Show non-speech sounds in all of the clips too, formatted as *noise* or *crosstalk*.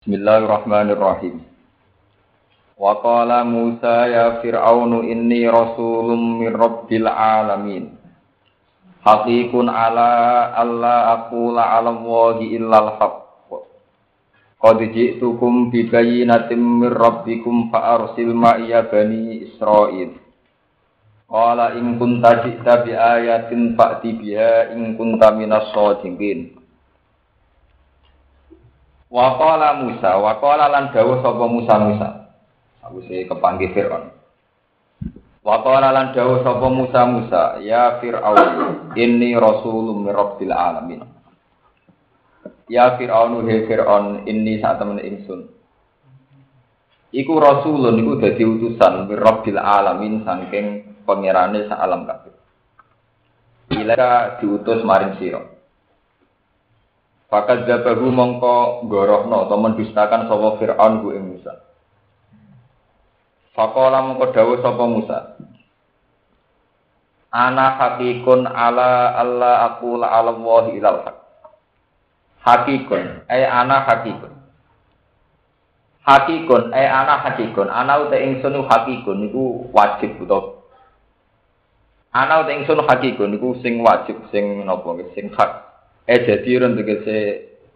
Bismillahirrahmanirrahim. Wa qala Musa ya Fir'aunu inni rasulun min rabbil alamin. Haqiqun ala alla aqula 'ala Allahi illal haqq. Qad ji'tukum bi bayyinatin min rabbikum fa arsil ma'iya bani Israil. Qala in kunta ji'ta bi ayatin fa'ti biha in kunta minas shadiqin. Wakola Musa, wakola lan dawuh sapa Musa Musa. Aku sih kepanggil Fir'aun. Wakola lan dawuh sapa Musa Musa, ya Fir'aun, ini rasulun min alamin. Ya Fir'aun he Fir'aun, ini saat temen ingsun. Iku rasulun iku dadi utusan min rabbil alamin saking pangerane sak alam kabeh. Ila diutus maring sira. Fakat jabahu mongko gorohno atau mendustakan sapa Fir'aun ku Musa. Fakola mongko dawuh sapa Musa. Ana hakikun ala Allah aku la ala Allah ilal. Hakikun, ay ana hakikun. Hakikun, ay ana hakikun. Ana uta ingsun hakikun niku wajib utawa Ana uta ingsun hakikun niku sing wajib sing napa sing hak eh jadi ron tegese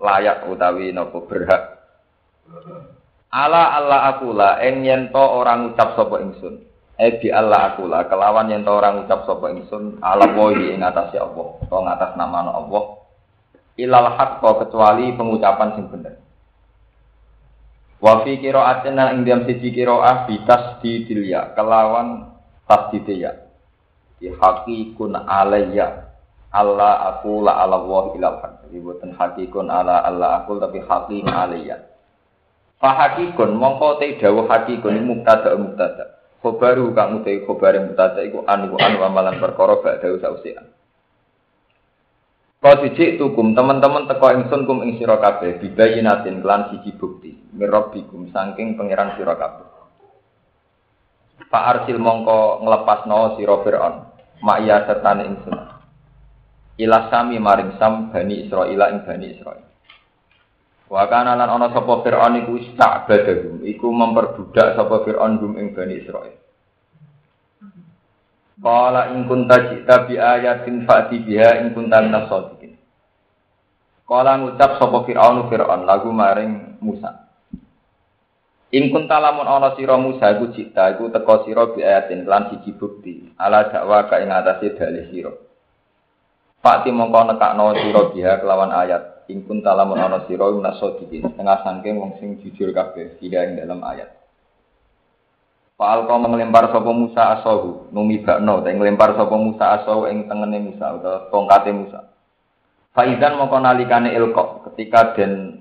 layak utawi nopo berhak. Ala Allah akula eng yen to orang ucap sapa ingsun. Eh di Allah akula kelawan yen to orang ucap sapa ingsun ala wahi ing atase Allah to ngatas nama Allah. Ilal haqqa kecuali pengucapan sing bener. Wa fi qira'atin ing diam siji qira'ah bitas di dilia kelawan tasdidya di hakikun alayya Allah aku la ala Allah ilal haq. Jadi buatan hakikun ala Allah aku tapi hakim aliyah. Fa hakikun mongko te dawuh hakikun mubtada mubtada. Khobaru kang utai khobar mubtada iku an iku an amalan perkara gak dawuh sausian. Kau dijik tukum teman-teman teko ingsun kum ing sira kabeh bibayinatin kelan siji bukti mirabbikum saking pangeran sira kabeh. Pak arsil mongko nglepasno sira Firaun. Ma'ya sertane ingsun ila sami maring sam bani Israil ing bani Israil. Wa kana lan ana sapa Firaun iku istabadahum, iku memperbudak sapa Firaun gum ing bani Israil. Qala in kunta jita bi ayatin fa'ti biha in kunta minas. Qala ngucap sapa Firaun Firaun lagu maring Musa. In kunta lamun ana sira Musa iku jita iku teka sira bi ayatin lan siji bukti ala dakwa ka ing atase dalih sira. Fakti mongko nekakno sira biha kelawan ayat. Ingkun talamun ana sira minasodikin. Setengah sangking wong sing jujur kabeh dia ing dalam ayat. Pak kau mengelempar sapa Musa asahu, numi bakno, ta ngelempar sapa Musa asahu ing tengene Musa utawa tongkate Musa. Faizan mongko nalikane ilkok ketika den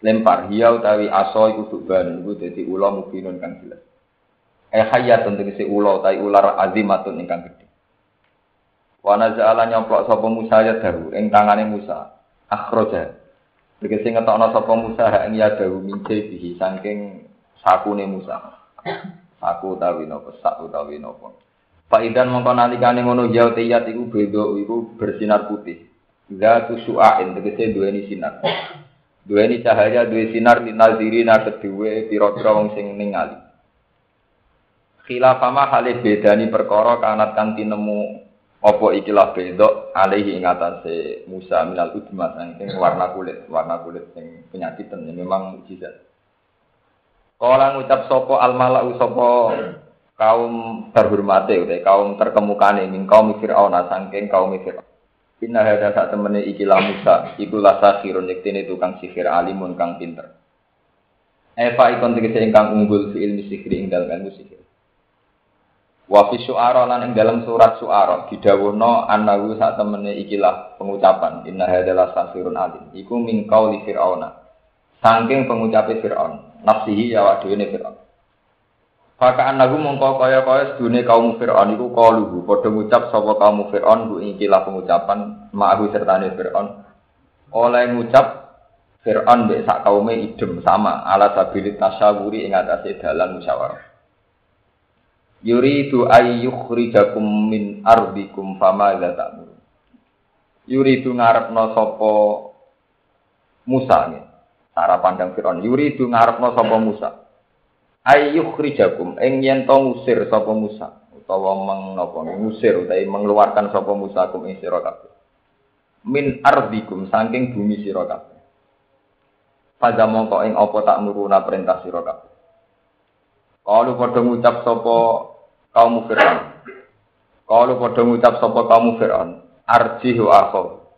lempar hiya utawi aso iku suban iku dadi ula mubinun kang jelas. Eh hayatun tegese ula utawi ular azimatun ingkang gedhe. Wana za'ala nyomplok sapa Musa ya dahu ing tangane Musa. Akhroja. Tegese ngetokno sapa Musa hak ing ya dahu mince bihi saking sakune Musa. Saku utawi napa sak utawi napa. Faidan mongko nalikane ngono ya tiyat iku beda iku bersinar putih. Zatu su'ain tegese duweni sinar. Duweni cahaya duwe sinar linazirina kedue pira-pira wong sing ningali. Khilafama halih bedani perkara kanat kan tinemu apa ikilah bedok alaihi ing atase Musa minal udma saking warna kulit, warna kulit sing penyakitan ya memang mukjizat. Kala ngucap sapa al malau kaum terhormate utawa kaum terkemukane min kaum Firaun saking kaum Firaun. Inna hadza sak temene ikilah Musa iku lasahirun yektene tukang sihir alimun kang pinter. Eva ikon tegese ingkang unggul fi ilmi sihir ing dalem ilmu sihir. Wa fi syu'ara lan ing dalam surat syu'ara didhawuhna annahu sak temene ikilah pengucapan inna hadalah safirun alim. Iku min qauli fir'auna saking pengucape fir'aun nafsihi ya wa dhewe fir'aun. Faka annahu mongko kaya-kaya sedune kaum Fir'aun iku qaluhu padha ngucap sapa kaum Fir'aun ku ikilah pengucapan ma'ahu sertane Fir'aun. Oleh ngucap Fir'aun mbek sak kaume idem sama ala sabilit tasyawuri ing atase dalan musyawarah yuridu ay yukhrijakum min ardikum fama ta'mur yuridu ngarepno sapa Musa nih cara pandang Firaun. Yuri itu ngarepno sapa Musa. Ayyuh rijakum ing yen to ngusir sapa Musa utawa meng napa ngusir utawa mengeluarkan sapa Musa kum ing min ardikum saking bumi sira kabeh. Pada mongko ing apa tak nuruna perintah sira kalau padha ngucap sapa kaum Firaun? Kalau padha ngucap sapa kaum Firaun? Arjih wa akhaw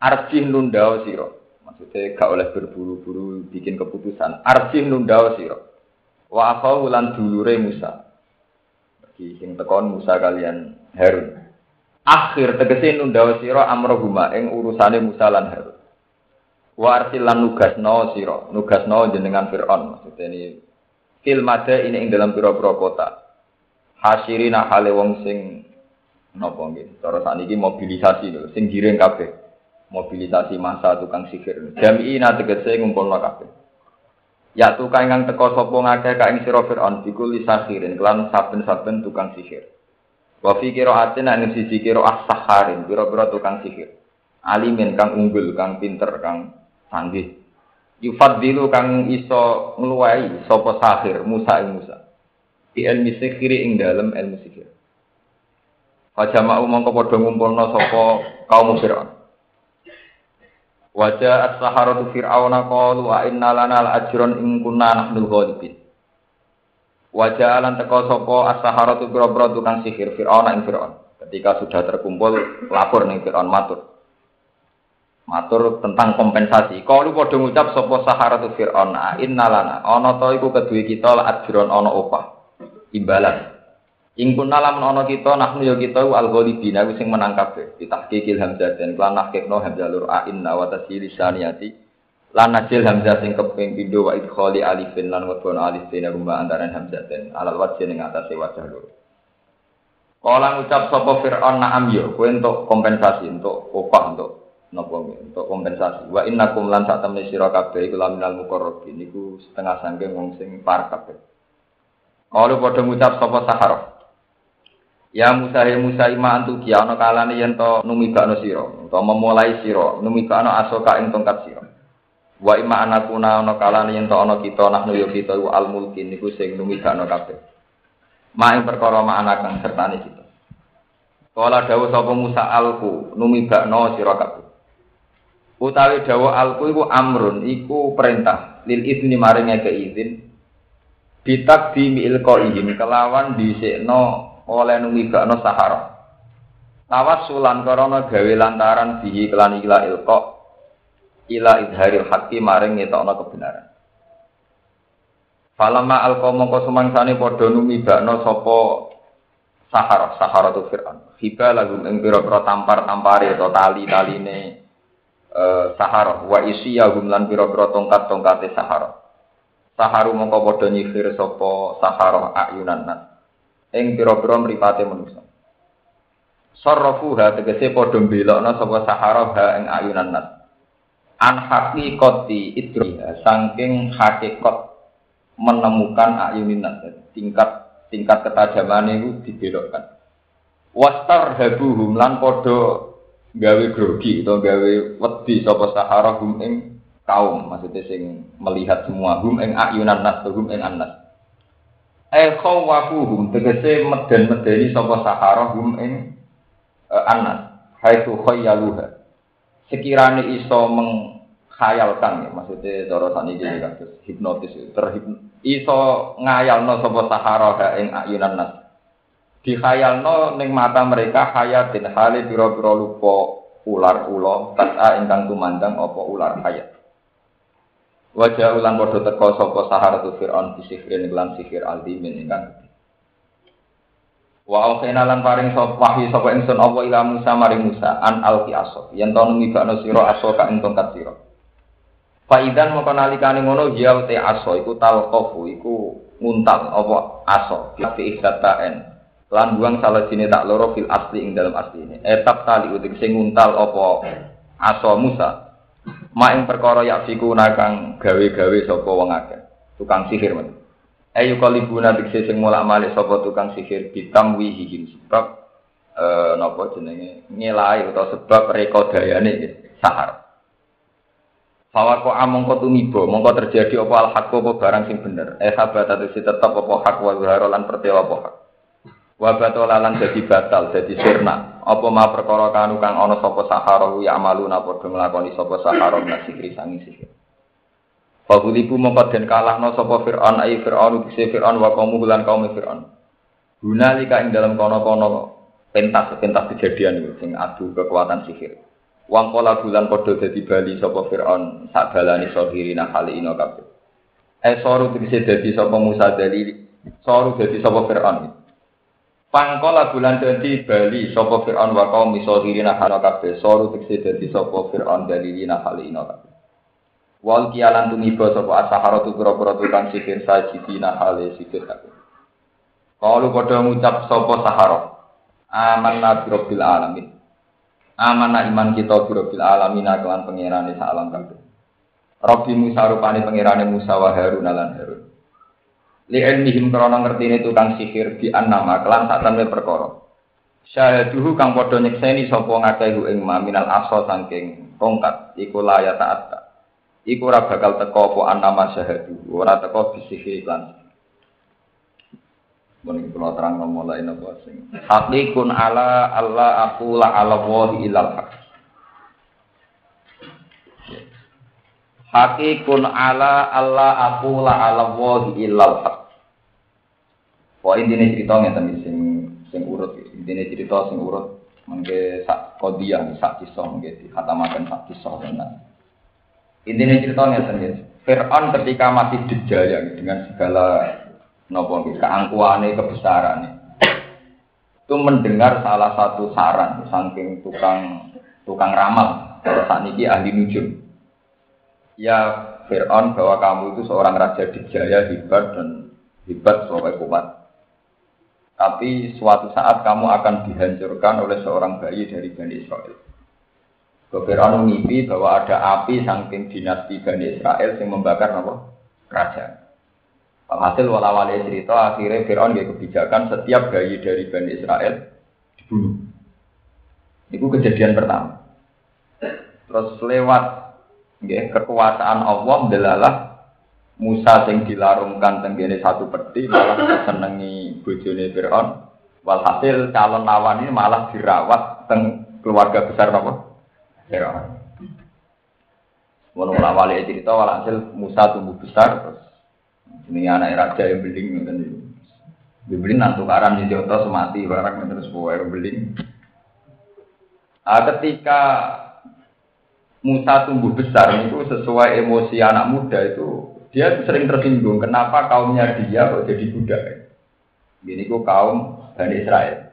arjih nundao sira. Maksudnya gak oleh berburu-buru bikin keputusan. Arjih nundao sira. Wa akhaw lan dulure Musa. Bagi sing tekon Musa kalian Harun. Akhir tegese nunda sira amrohuma ing urusane Musa lan Harun. Wa arsil lan nugasno sira, nugasno jenengan Firaun. Maksudnya ini fil ini ing dalam pira-pira kota. Hasirina hale wong sing napa nggih. Cara sakniki mobilisasi lho, sing giring kabeh. Mobilisasi masa tukang sihir. Jami'ina tegese ngumpulno kabeh. Ya tukang kang teko sapa ngakeh ka ing sira Firaun bikul lisahirin kelan saben-saben tukang sihir. Wa fi qira'atin ing sisi qira'ah saharin, pira-pira tukang sihir. Alimin kang unggul, kang pinter, kang canggih. Yufaddilu kang iso ngluwai sapa sahir Musa ing Musa. Di ilmi sihir ing dalem ilmu sihir. Fajama'u mongko padha ngumpulna sapa kaum Fir'aun. Wajah as-saharatu fir'auna qalu wa inna lana al-ajran in kunna nahnul ghalibin. Wajah alan teko sopo as-saharatu biro tukang sihir Fir'aun ing Fir'aun. Ketika sudah terkumpul lapor ning Fir'aun matur. Matur tentang kompensasi. Kalau padha ngucap sapa saharatu Fir'aun, inna lana ana to iku kedue kita la ajron ana opah. Imbalan. Ing kunna lamun ana kita nahnu ya kita al ghalibina sing menang kabeh. Ditahqiqil hamzah dan lan nahqiqno hamzah lur a inna wa tasili saniyati lan najil hamzah sing keping pindho wa idkhali alifin lan wadon alif dene rumah antara hamzah den alal wajh ning atase wajah loro Kala ngucap sapa Fir'aun na'am yo kowe entuk kompensasi untuk upah untuk napa untuk kompensasi wa innakum lan sak temne sira kabeh iku laminal muqarrabin niku setengah sangking wong sing par kabeh Kalau padha ngucap sapa Sahara Ya Musa ya Musa ima antu kia ana kalane yen to numibakno sira utawa memulai sira numibakno asoka ing tongkat sira Wa ima anakuna ana kalane yen ana kita nahnu yo kita al mulkin niku sing numigakno kabeh. Ma ing perkara ma anak kang sertane kita. Kala dawuh sapa Musa alku numigakno sira kabeh. Utawi dawuh alku iku amrun iku perintah lil izni maring ngeke izin bitak di mil qaihim kelawan dhisikno oleh numigakno sahara. Tawassulan karana gawe lantaran bihi kelan ila ilqa ila idharil haqqi maring ngetokno kebenaran. Falama alqama mongko sumangsane padha numibakno sapa sahara sahara tu Fir'aun. Hiba lagu ing pira-pira tampar-tampare atau tali-taline uh, sahara wa isiyahum lan pira-pira tongkat-tongkate sahara. Saharu mongko padha nyihir sapa sahara ayunan nas. Ing pira-pira mripate manusa. Sarrafuha tegese padha mbelokno sapa sahara ha ing ayunan nas an hakikoti idriha saking hakikat menemukan ayuninat tingkat tingkat ketajaman itu dibelokkan wastar habuhum lan podo gawe grogi atau gawe wedi sapa sahara hum ing kaum maksudnya sing melihat semua hum ing ayunan nas hum ing annas. Eh khawafuhum tegese meden-medeni sapa sahara hum ing uh, annas. Haitsu khayyaluha. Sekiranya iso menghayalkan ya maksudnya cara saniki kan hipnotis terhip iso ngayalno sapa sahara ing ayunan nas dikhayalno ning mata mereka hayatin hale pira-pira lupa ular ula tasa ingkang tumandang apa ular hayat. Wajah ulan padha teka sapa sahara tu Fir'aun bisihrin lan sihir aldimin ingkang Wa auhina lan paring sapa wahyu sapa ingsun apa ila Musa? Maring Musa an alqi aso yen to numibakno sira aso ka ing tongkat sira. Fa idan moko nalikane ngono ya te aso iku talqafu iku nguntal apa aso fi ihdatain lan buang salah sini tak loro fil asli ing dalam asli ini. Etap tali utik sing nguntal apa? Aso Musa. Ma ing perkara ya fiku nakang gawe-gawe sapa wong akeh. Tukang sihir men. Ayu kalibuna dikse sing mulak malik tukang sihir? Bitam wihihim. Sebab eh napa jenenge? Ngelai utawa sebab rekodayane sahar. Fawako among kau tumibo, mongko terjadi apa al hak apa barang sing bener. Eh sahabat atau si tetap apa hak wa lan pertewa apa hak. Wa jadi batal, jadi sirna. Apa ma perkara kanu kang ana sapa sahara ya amalu napa nglakoni sapa sahara nasikri sangi sihir. Fagulibu mongko den kalahno sapa Fir'aun ai Fir'aun bisi Fir'aun wa kaum lan kaum Fir'aun. Gunalika ing dalam kono-kono pentas pentas kejadian itu sing adu kekuatan sihir. Wang pola bulan podo dadi bali sapa Firaun sak balani sohirina kali ino kabeh. Eh soru bisa dadi sapa Musa dalili, soru dadi sapa Firaun. Pangkola bulan dadi bali sapa Firaun wa kaum sohirina kali kabeh. Soru bisa dadi sapa Firaun dalilina kali ino kabeh. Wal kialan tumiba sapa asaharatu pira-pira tukang sihir sajidina hale sihir kabeh. Kalau padha ngucap sapa sahara. Amanna bi rabbil alamin. Amanah iman kita birobil alamina kelan pengirane sa alam kabeh. Rabbi Musa rupane pengirane Musa wa Harun lan Harun. Li ilmihim krana ngertine tukang sihir bi annama kelan sak temne perkara. Syahaduhu kang padha nyekseni sapa ngakehu ing minal aso saking tongkat iku laya taat. Iku ora bakal teko apa annama syahadu, ora teko bisihir iklan Mungkin kalau terang mulai nopo sing. Hakikun ala Allah aku la ala wahi ilal hak. Hakikun ala Allah aku la ala wahi ilal hak. Pok intinya cerita ngeten sing sing urut intinya cerita sing urut mengke sak kodiah sak kisah mengke dikhatamaken sak kisah tenan. Intinya cerita ngeten Fir'aun ketika masih dijaya dengan segala nopo kebesaran itu mendengar salah satu saran saking tukang tukang ramal. Saat ini ahli nujum ya Fir'aun bahwa kamu itu seorang raja dijaya hebat dan hebat sebagai kuat tapi suatu saat kamu akan dihancurkan oleh seorang bayi dari Bani Israel Fir'aun mimpi bahwa ada api saking dinasti Bani Israel yang membakar apa? kerajaan Hasil wala wali cerita akhirnya Fir'aun gak kebijakan setiap bayi dari Bani Israel dibunuh. Itu kejadian pertama. Terus lewat ya, kekuasaan Allah delalah Musa yang dilarungkan tenggene satu peti malah senengi bojone Fir'aun. Walhasil calon lawan ini malah dirawat teng keluarga besar apa? Fir'aun. Mau wali cerita walhasil Musa tumbuh besar terus ini anak raja yang beling niku. Dibeli nang tukaran di Joto semati barang terus yang beling. Ah, ketika Musa tumbuh besar itu sesuai emosi anak muda itu dia sering tersinggung kenapa kaumnya dia kok jadi budak. Gini kok kaum Bani Israel.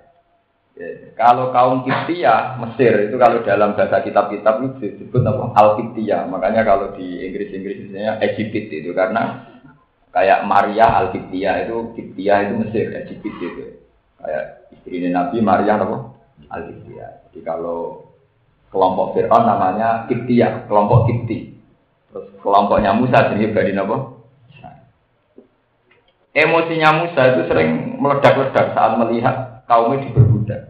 Ya, kalau kaum Kiptia Mesir itu kalau dalam bahasa kitab-kitab itu disebut apa Al Kiptia. Makanya kalau di Inggris-Inggris misalnya Egypt itu karena Kayak Maria al Kiptia itu Kiptia itu Mesir, Egypt itu. Kayak istri Nabi Maria apa? al Kiptia. Jadi kalau kelompok Fir'aun namanya Kiptia, kelompok Kipti. Terus kelompoknya Musa jadi Bani apa? Emosinya Musa itu sering meledak-ledak saat melihat kaumnya diperbudak.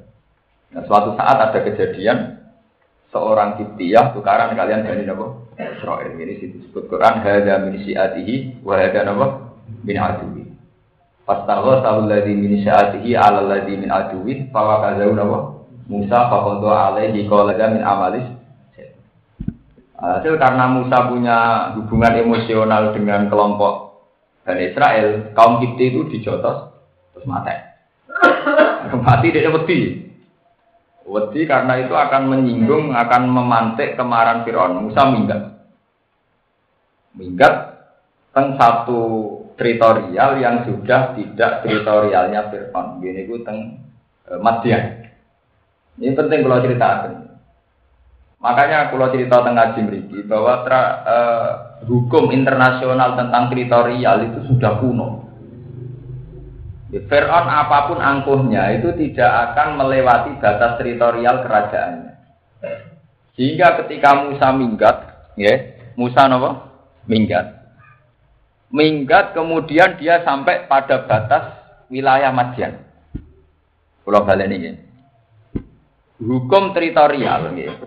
Nah, suatu saat ada kejadian seorang Kiptiyah tukaran kalian Bani apa? Israel ini disebut Quran hada min syiatihi wa hada napa min aduwi. Fastagha sahul ladzi min syiatihi ala ladzi min aduwi fa Musa faqadu alaihi qala min amalis Hasil karena Musa punya hubungan emosional dengan kelompok dan Israel, kaum Kipti itu dijotos terus mati. Mati dia wedi. Wedi karena itu akan menyinggung, akan memantik kemarahan Fir'aun. Musa minggat. Minggat teng satu teritorial yang sudah tidak teritorialnya Fir'aun. Gini itu teng e, Madian. Ini penting kalau ceritakan. Makanya kalau cerita tengah Jimriki bahwa tra, eh, hukum internasional tentang teritorial itu sudah kuno. Ya, Fir'aun apa pun angkuhnya itu tidak akan melewati batas teritorial kerajaannya. Sehingga ketika Musa minggat, ya, Musa apa? Minggat. Minggat kemudian dia sampai pada batas wilayah Madian. Pulau Balen ini. Hukum teritorial, ya.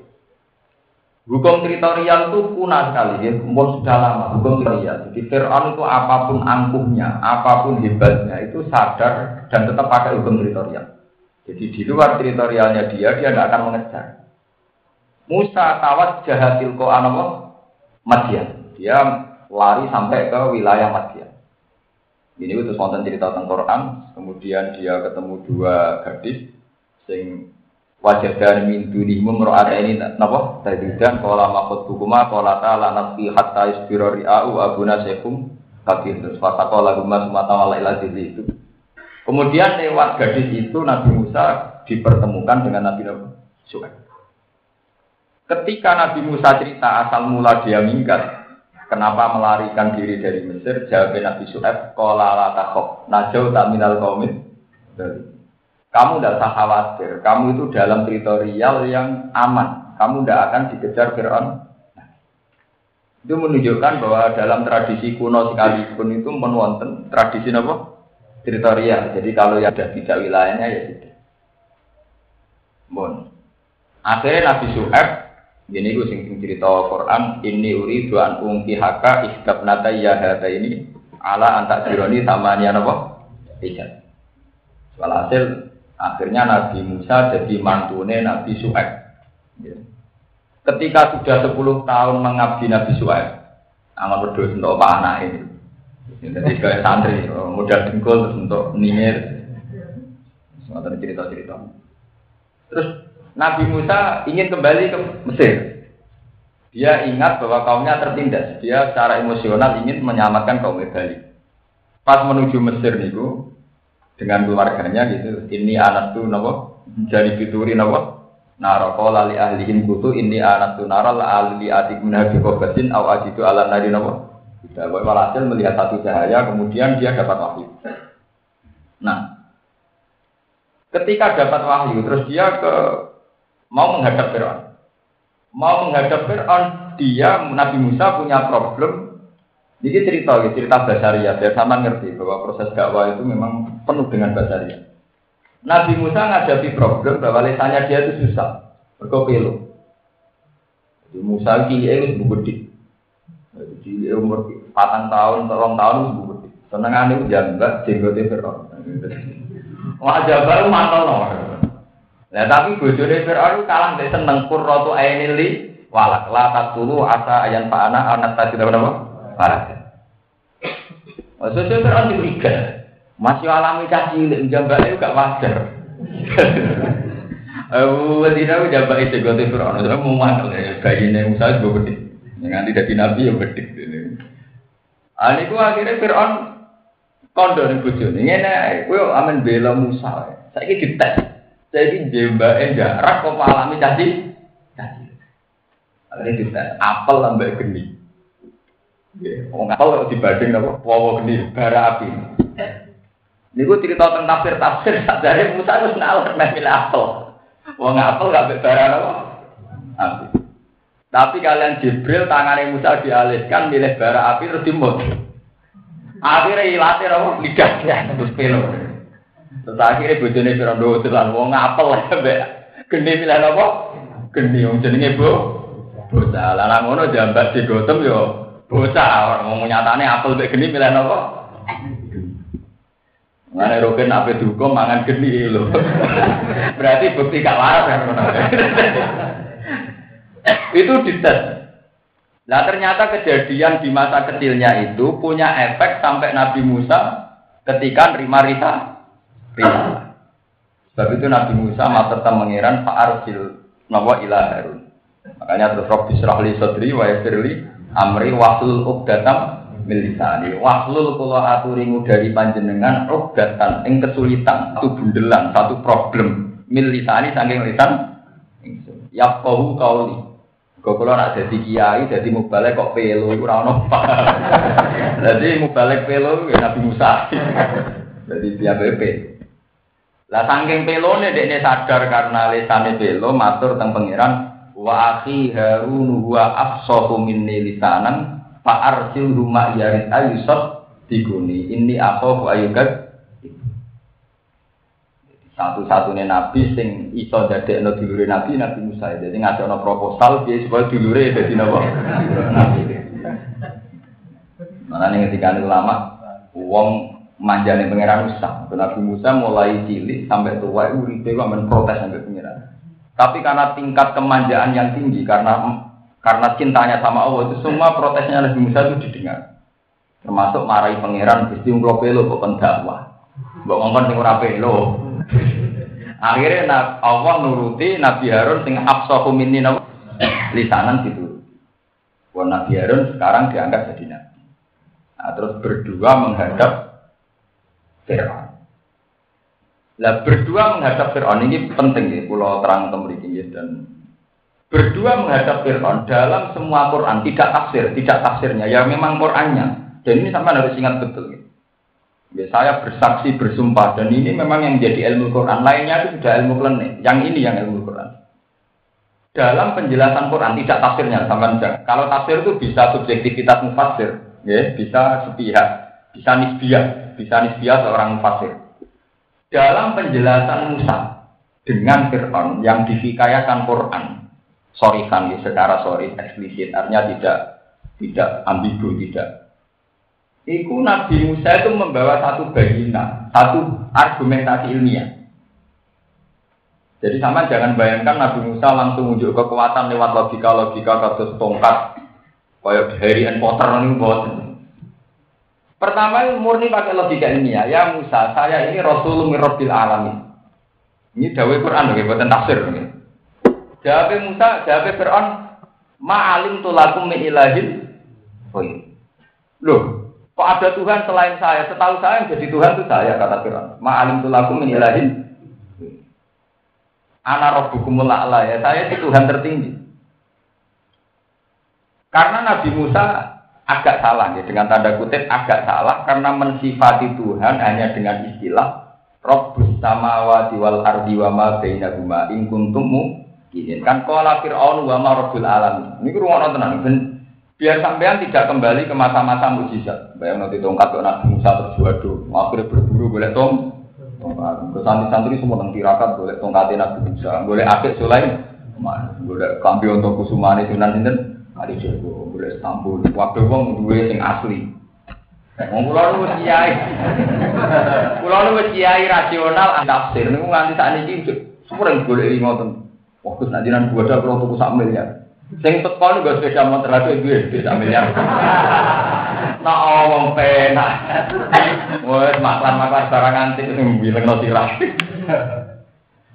Hukum teritorial itu punah sekali, ya. Umur sudah lama hukum teritorial. Jadi Fir'aun itu apa pun angkuhnya, apa pun hebatnya, itu sadar dan tetap pakai hukum teritorial. Jadi di luar teritorialnya dia, dia tidak akan mengejar. Musa tawat jahatil ko anamo Madian. Dia lari sampai ke wilayah Madian. Ini itu spontan cerita tentang Quran. Kemudian dia ketemu dua gadis, sing wajah dari min dunihum ada ini napa? Tadidan qala maqut hukuma qala ta'ala nafsi hatta isbira ri'u abuna syekhum kabir terus fataqa guma sumata wala ila itu kemudian lewat gadis itu Nabi Musa dipertemukan dengan Nabi Nabi Suhaib. Ketika Nabi Musa cerita asal mula dia minggat kenapa melarikan diri dari Mesir jawab Nabi Suhaib qala la takhaf najau tak minal qaumin kamu tidak usah khawatir. Kamu itu dalam teritorial yang aman. Kamu tidak akan dikejar Fir'aun. Itu menunjukkan bahwa dalam tradisi kuno sekalipun itu menonton tradisi apa? Teritorial. Jadi kalau yang ada tidak wilayahnya ya tidak. Bon. Akhirnya Nabi Suhaib ini gue sing cerita Quran ini uri duan ungki haka nata ya ini ala antak jironi sama nian apa? Ijat. Walhasil Akhirnya Nabi Musa jadi mantune Nabi Su'aib. Ya. Ketika sudah 10 tahun mengabdi Nabi Su'aib, amal berdua untuk apa anak ini. Jadi kayak santri, mudah dengkul untuk ningir. Semua cerita-cerita. Terus Nabi Musa ingin kembali ke Mesir. Dia ingat bahwa kaumnya tertindas. Dia secara emosional ingin menyelamatkan kaum Bali. Pas menuju Mesir niku, dengan keluarganya gitu. Ini anak tuh nopo jadi fituri nopo naroko lali ahlihin kutu ini anak tuh naral ahli adik menabi kobatin aw itu ala nari nopo. Tidak walhasil melihat satu cahaya, kemudian dia dapat wahyu. Nah, ketika dapat wahyu, terus dia ke mau menghadap Fir'aun. Mau menghadap Fir'aun, dia Nabi Musa punya problem ini cerita, ya, cerita basaria. Biar sama ngerti bahwa proses dakwah itu memang penuh dengan basaria. Nabi Musa ngajabi problem bahwa lesanya dia itu susah. Berkopelo. Jadi Musa kiai itu gede. Jadi umur patang tahun, tolong tahun itu gede. Senengan itu jambak, jenggotnya Fir'aun. Wajah baru mantel no. Nah tapi bojone Fir'aun kalah dari seneng kurrotu ainili walak la taqulu asa ayan fa'ana anak tadi apa? Parah. Maksudnya Fir'aun diberikan. Masih alami caci cilik, jambaknya gak wajar. Abu *laughs* Wadina jambak itu gue Fir'aun. Itu mau mantel ya, bayi ini Musa juga gede. Yang tidak nabi ya gede. Ah, ini gua akhirnya Fir'aun kondo nih bujuni. Ini gue aman bela Musa. Saya ini dites. Saya ini jambaknya jarak kok alami caci. Caci. Akhirnya dites. Apel lambat geni. Wong apel dibanding apa? Wawa geni bara api. Niku cerita tentang tafsir *laughs* tafsir dari Musa harus nalar *laughs* milih apel. Wong apel gak bara apa? Api. Tapi kalian Jibril tangannya Musa dialihkan milih bara api terus dimut. Akhirnya ilatih apa? Lidahnya *laughs* terus pelo. Terus akhirnya bojone Firaun telan wong apel mbek geni milih apa? Geni wong jenenge Bu. Bocah lanang ngono jambat digotem yo Bocah mau nyatane apel mek geni milih? Mana roken apa dihukum mangan geni lho. *laughs* Berarti bukti gak waras kan *laughs* Itu dites. Nah ternyata kejadian di masa kecilnya itu punya efek sampai Nabi Musa ketika nerima Rita. Sebab itu Nabi Musa tetap mengiran Pak Arsil Nawa ilah Harun. Makanya terus Robi Srahli Sodri wa amri wahlul uqdatam milisani wahlul kula aturi dari panjenengan uqdatan ing kesulitan satu bundelan satu problem milisani saking lisan yaqahu qauli Kok kula nak dadi kiai dadi mubalek kok pelo iku ora ono. *laughs* Dadi mubalek pelo ya Nabi Musa. *laughs* Dadi dia BP. Lah saking pelone dekne sadar karena lesane pelo matur teng pangeran wa akhi harun huwa afsahu minni lisanan fa arsil rumah yarid ayusat diguni ini akhafu ayukat satu-satunya nabi sing iso no dulure nabi Nabi Musa. Jadi no proposal dia supaya dulure dadi napa? Nabi. Mana nih ketika ulama uang manjane pangeran Musa. Nabi Musa mulai cilik sampai tua uripe kok men protes sampai pangeran. Tapi karena tingkat kemanjaan yang tinggi karena karena cintanya sama Allah itu semua protesnya Nabi Musa itu didengar. Termasuk marahi pangeran Gusti Ungklo Pelo kok dakwah. Mbok ngomong sing ora pelo. Akhirnya Allah nuruti Nabi Harun sing afsahu minni lisanan gitu. Wah Nabi Harun sekarang diangkat jadi nabi. Nah, terus berdua menghadap Fir'aun. Lah berdua menghadap Fir'aun ini penting ya, pulau terang temriki dan berdua menghadap Fir'aun dalam semua Quran tidak tafsir, tidak tafsirnya, ya memang Qurannya. Dan ini sampai harus ingat betul. Ya. Ya, saya bersaksi bersumpah dan ini memang yang menjadi ilmu Quran. Lainnya itu sudah ilmu klenik. Yang ini yang ilmu Quran. Dalam penjelasan Quran tidak tafsirnya sama. Kalau tafsir itu bisa subjektivitas mufasir, ya, bisa sepihak, bisa nisbiah, bisa nisbiah seorang mufasir. Dalam penjelasan Musa dengan Fir'aun yang difikayakan Quran, sorry kan, ya, secara sorry eksplisit, artinya tidak tidak ambigu, tidak Iku Nabi Musa itu membawa satu bagina, satu argumentasi ilmiah. Jadi sama jangan bayangkan Nabi Musa langsung unjuk kekuatan lewat logika-logika kasus tongkat, kayak Harry and Potter ini buat. Pertama murni pakai logika ilmiah. Ya Musa, saya ini Rasulullah Mirrobil Alamin. Ini dawai Quran, oke, buatan tafsir. Jawab Musa, jawab Fir'aun, ma'alim tulakum min ilahin. Oh. Loh, Kok ada Tuhan selain saya? Setahu saya yang jadi Tuhan itu saya kata Fir'aun. Ma'alim tulakum min ilahin. Ana rabbukumul ya. Saya itu Tuhan tertinggi. Karena Nabi Musa agak salah ya dengan tanda kutip agak salah karena mensifati Tuhan hanya dengan istilah Rabbus samawati wal ardi wa ma bainahuma in kuntum. Kan qala fir'aun wa ma rabbul alamin. Niku rumono tenan Biar sampean tidak kembali ke masa-masa mujizat. Bayang nanti tongkat ke Nabi Musa terus waduh, akhirnya berburu boleh tong. Ke santri-santri semua nang tirakat boleh tongkatin Nabi Musa, boleh akik Sulaim, boleh kambi untuk kusumani sunan sinten, kali jago, boleh Istanbul. Waktu wong duwe sing asli. Wong kula nu kiai. Kula nu kiai rasional tafsir niku nganti sakniki semua yang boleh ngoten. Waktu nanti nanti gua ada kalau tuku sak miliar. Sing teko niku gak sepeda motor lagi gue bisa miliar. Nah, omong penak. Wes maklan-maklan barang antik sing bilengno sirah.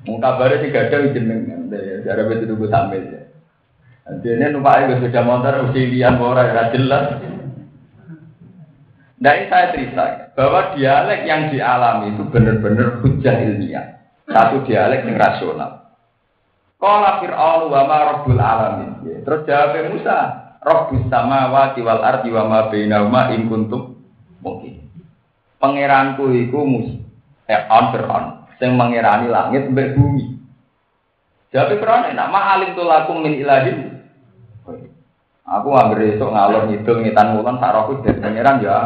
Mung kabare sing gadah jeneng jare wis tuku sambil. Dene numpak gue sepeda motor usilian ora ora jelas. Nah ini saya cerita bahwa dialek yang dialami itu benar-benar hujah ilmiah. Satu dialek yang rasional. Kala Fir'aun wa ma rabbul alamin. Terus jawab Musa, Rabbus samawati wal ardi wa ma bainahuma in kuntum mungkin. Pangeranku iku mus eh on Fir'aun sing mengerani langit mbek bumi. Jawab Fir'aun enak ma alim lakum min ilahin. Aku ambil esok ngalor ngidul ngitan ngulon sak rohku dari pangeran ya.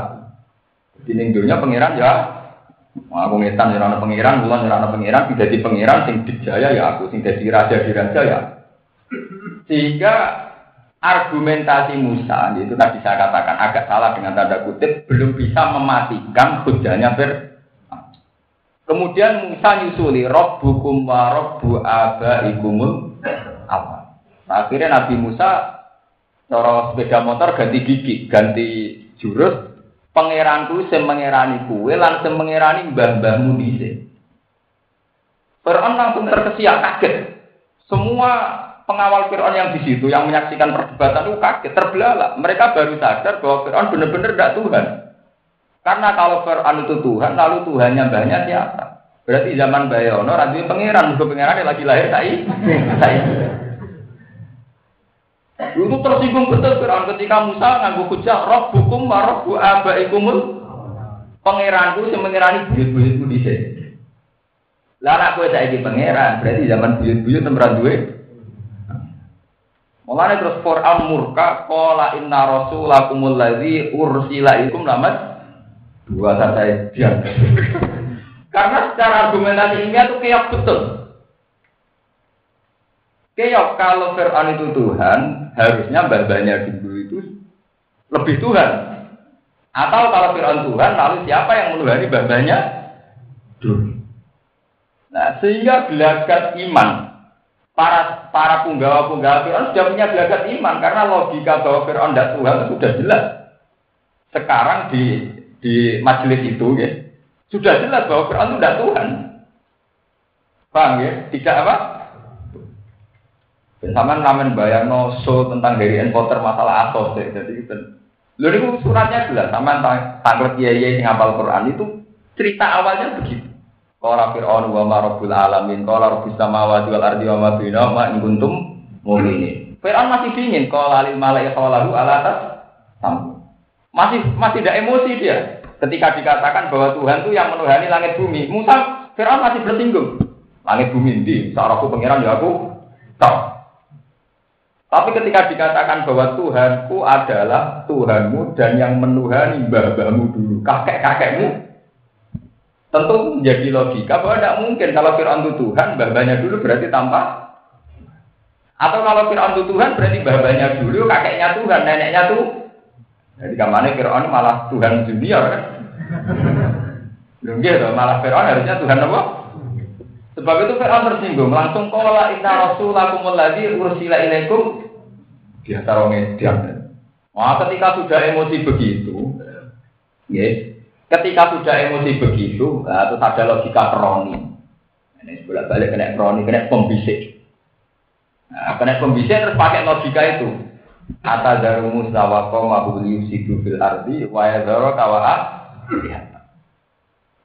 Di dunia pangeran ya Aku ngetan ya ana pangeran, kula ya ana pangeran, sing dadi pangeran sing dijaya ya aku, sing dadi raja di raja ya. Sehingga argumentasi Musa itu tadi saya katakan agak salah dengan tanda kutip belum bisa mematikan hujahnya Fir. Kemudian Musa nyusuli Rabbukum wa Rabbu abaikumul apa? Akhirnya Nabi Musa cara sepeda motor ganti gigi, ganti jurus, pangeranku sing mengerani kue lan sing mengerani mbah-mbahmu dhisik. Fir'aun langsung terkesiap kaget. Semua pengawal Fir'aun yang di situ yang menyaksikan perdebatan itu kaget, terbelalak. Mereka baru sadar bahwa Fir'aun benar-benar tidak Tuhan. Karena kalau Fir'aun itu Tuhan, lalu Tuhannya banyak siapa? Berarti zaman Bayono, rantai pangeran, bukan pangeran lagi lahir tai. Itu tersinggung betul Fir'aun ketika Musa nganggu hujah roh hukum wa roh abaikumul pangeranku sing mengirani buyut-buyutku dhisik. Lah nek kowe saiki pangeran, berarti zaman buyut-buyut tempat duwe. Mulane terus Quran murka qala inna rasulakumul ladzi ursila ikum lamat dua saya biar. *laughs* Karena secara argumentasi ilmiah itu keok betul. Keok kalau Fir'aun itu Tuhan, harusnya babanya dulu itu lebih Tuhan. Atau kalau Fir'aun Tuhan, lalu siapa yang menuhani babanya dulu? Nah, sehingga gelagat iman para para punggawa-punggawa Fir'aun sudah punya gelagat iman karena logika bahwa Fir'aun tidak Tuhan sudah jelas. Sekarang di di majelis itu ya, sudah jelas bahwa Quran itu tidak Tuhan. Paham ya? Tidak apa? Sama namen bayang so tentang dari Potter masalah asos ya. Jadi itu. Lalu itu suratnya jelas sama tanggal kiai yang ngapal Quran itu cerita awalnya begitu. Qala fir'aun wa ma alamin, qala rabbus samawati wal ardi wa ma bainahuma in kuntum mu'minin. Fir'aun masih dingin, qala lil malaikati hawalahu ala atas Masih masih tidak emosi dia. Ketika dikatakan bahwa Tuhan itu yang menuhani langit bumi, Musa Fir'aun masih bersinggung. Langit bumi ini, seorang pengiran ya aku tahu. Tapi ketika dikatakan bahwa Tuhanku adalah Tuhanmu dan yang menuhani mbah-mbahmu dulu, kakek-kakekmu, tentu menjadi logika bahwa tidak mungkin kalau Fir'aun Tuhan, mbah-mbahnya dulu berarti tanpa atau kalau Fir'aun Tuhan berarti mbah-mbahnya dulu, kakeknya Tuhan, neneknya tuh jadi kamarnya Fir'aun malah Tuhan junior kan? Gitu, malah Fir'aun harusnya Tuhan apa? Sebab itu Fir'aun tersinggung, langsung kola inna rasulakumul ladzi ursila ilaikum di antara median. Wah, ketika sudah emosi begitu, yes, ketika sudah emosi begitu, nah, terus ada logika kroni. Ini bolak balik kena kroni, kena pembisik. Nah, kena pembisik terus pakai logika itu. Ata daru Musa wa qoma yusidu fil ardi wa yadhara kawa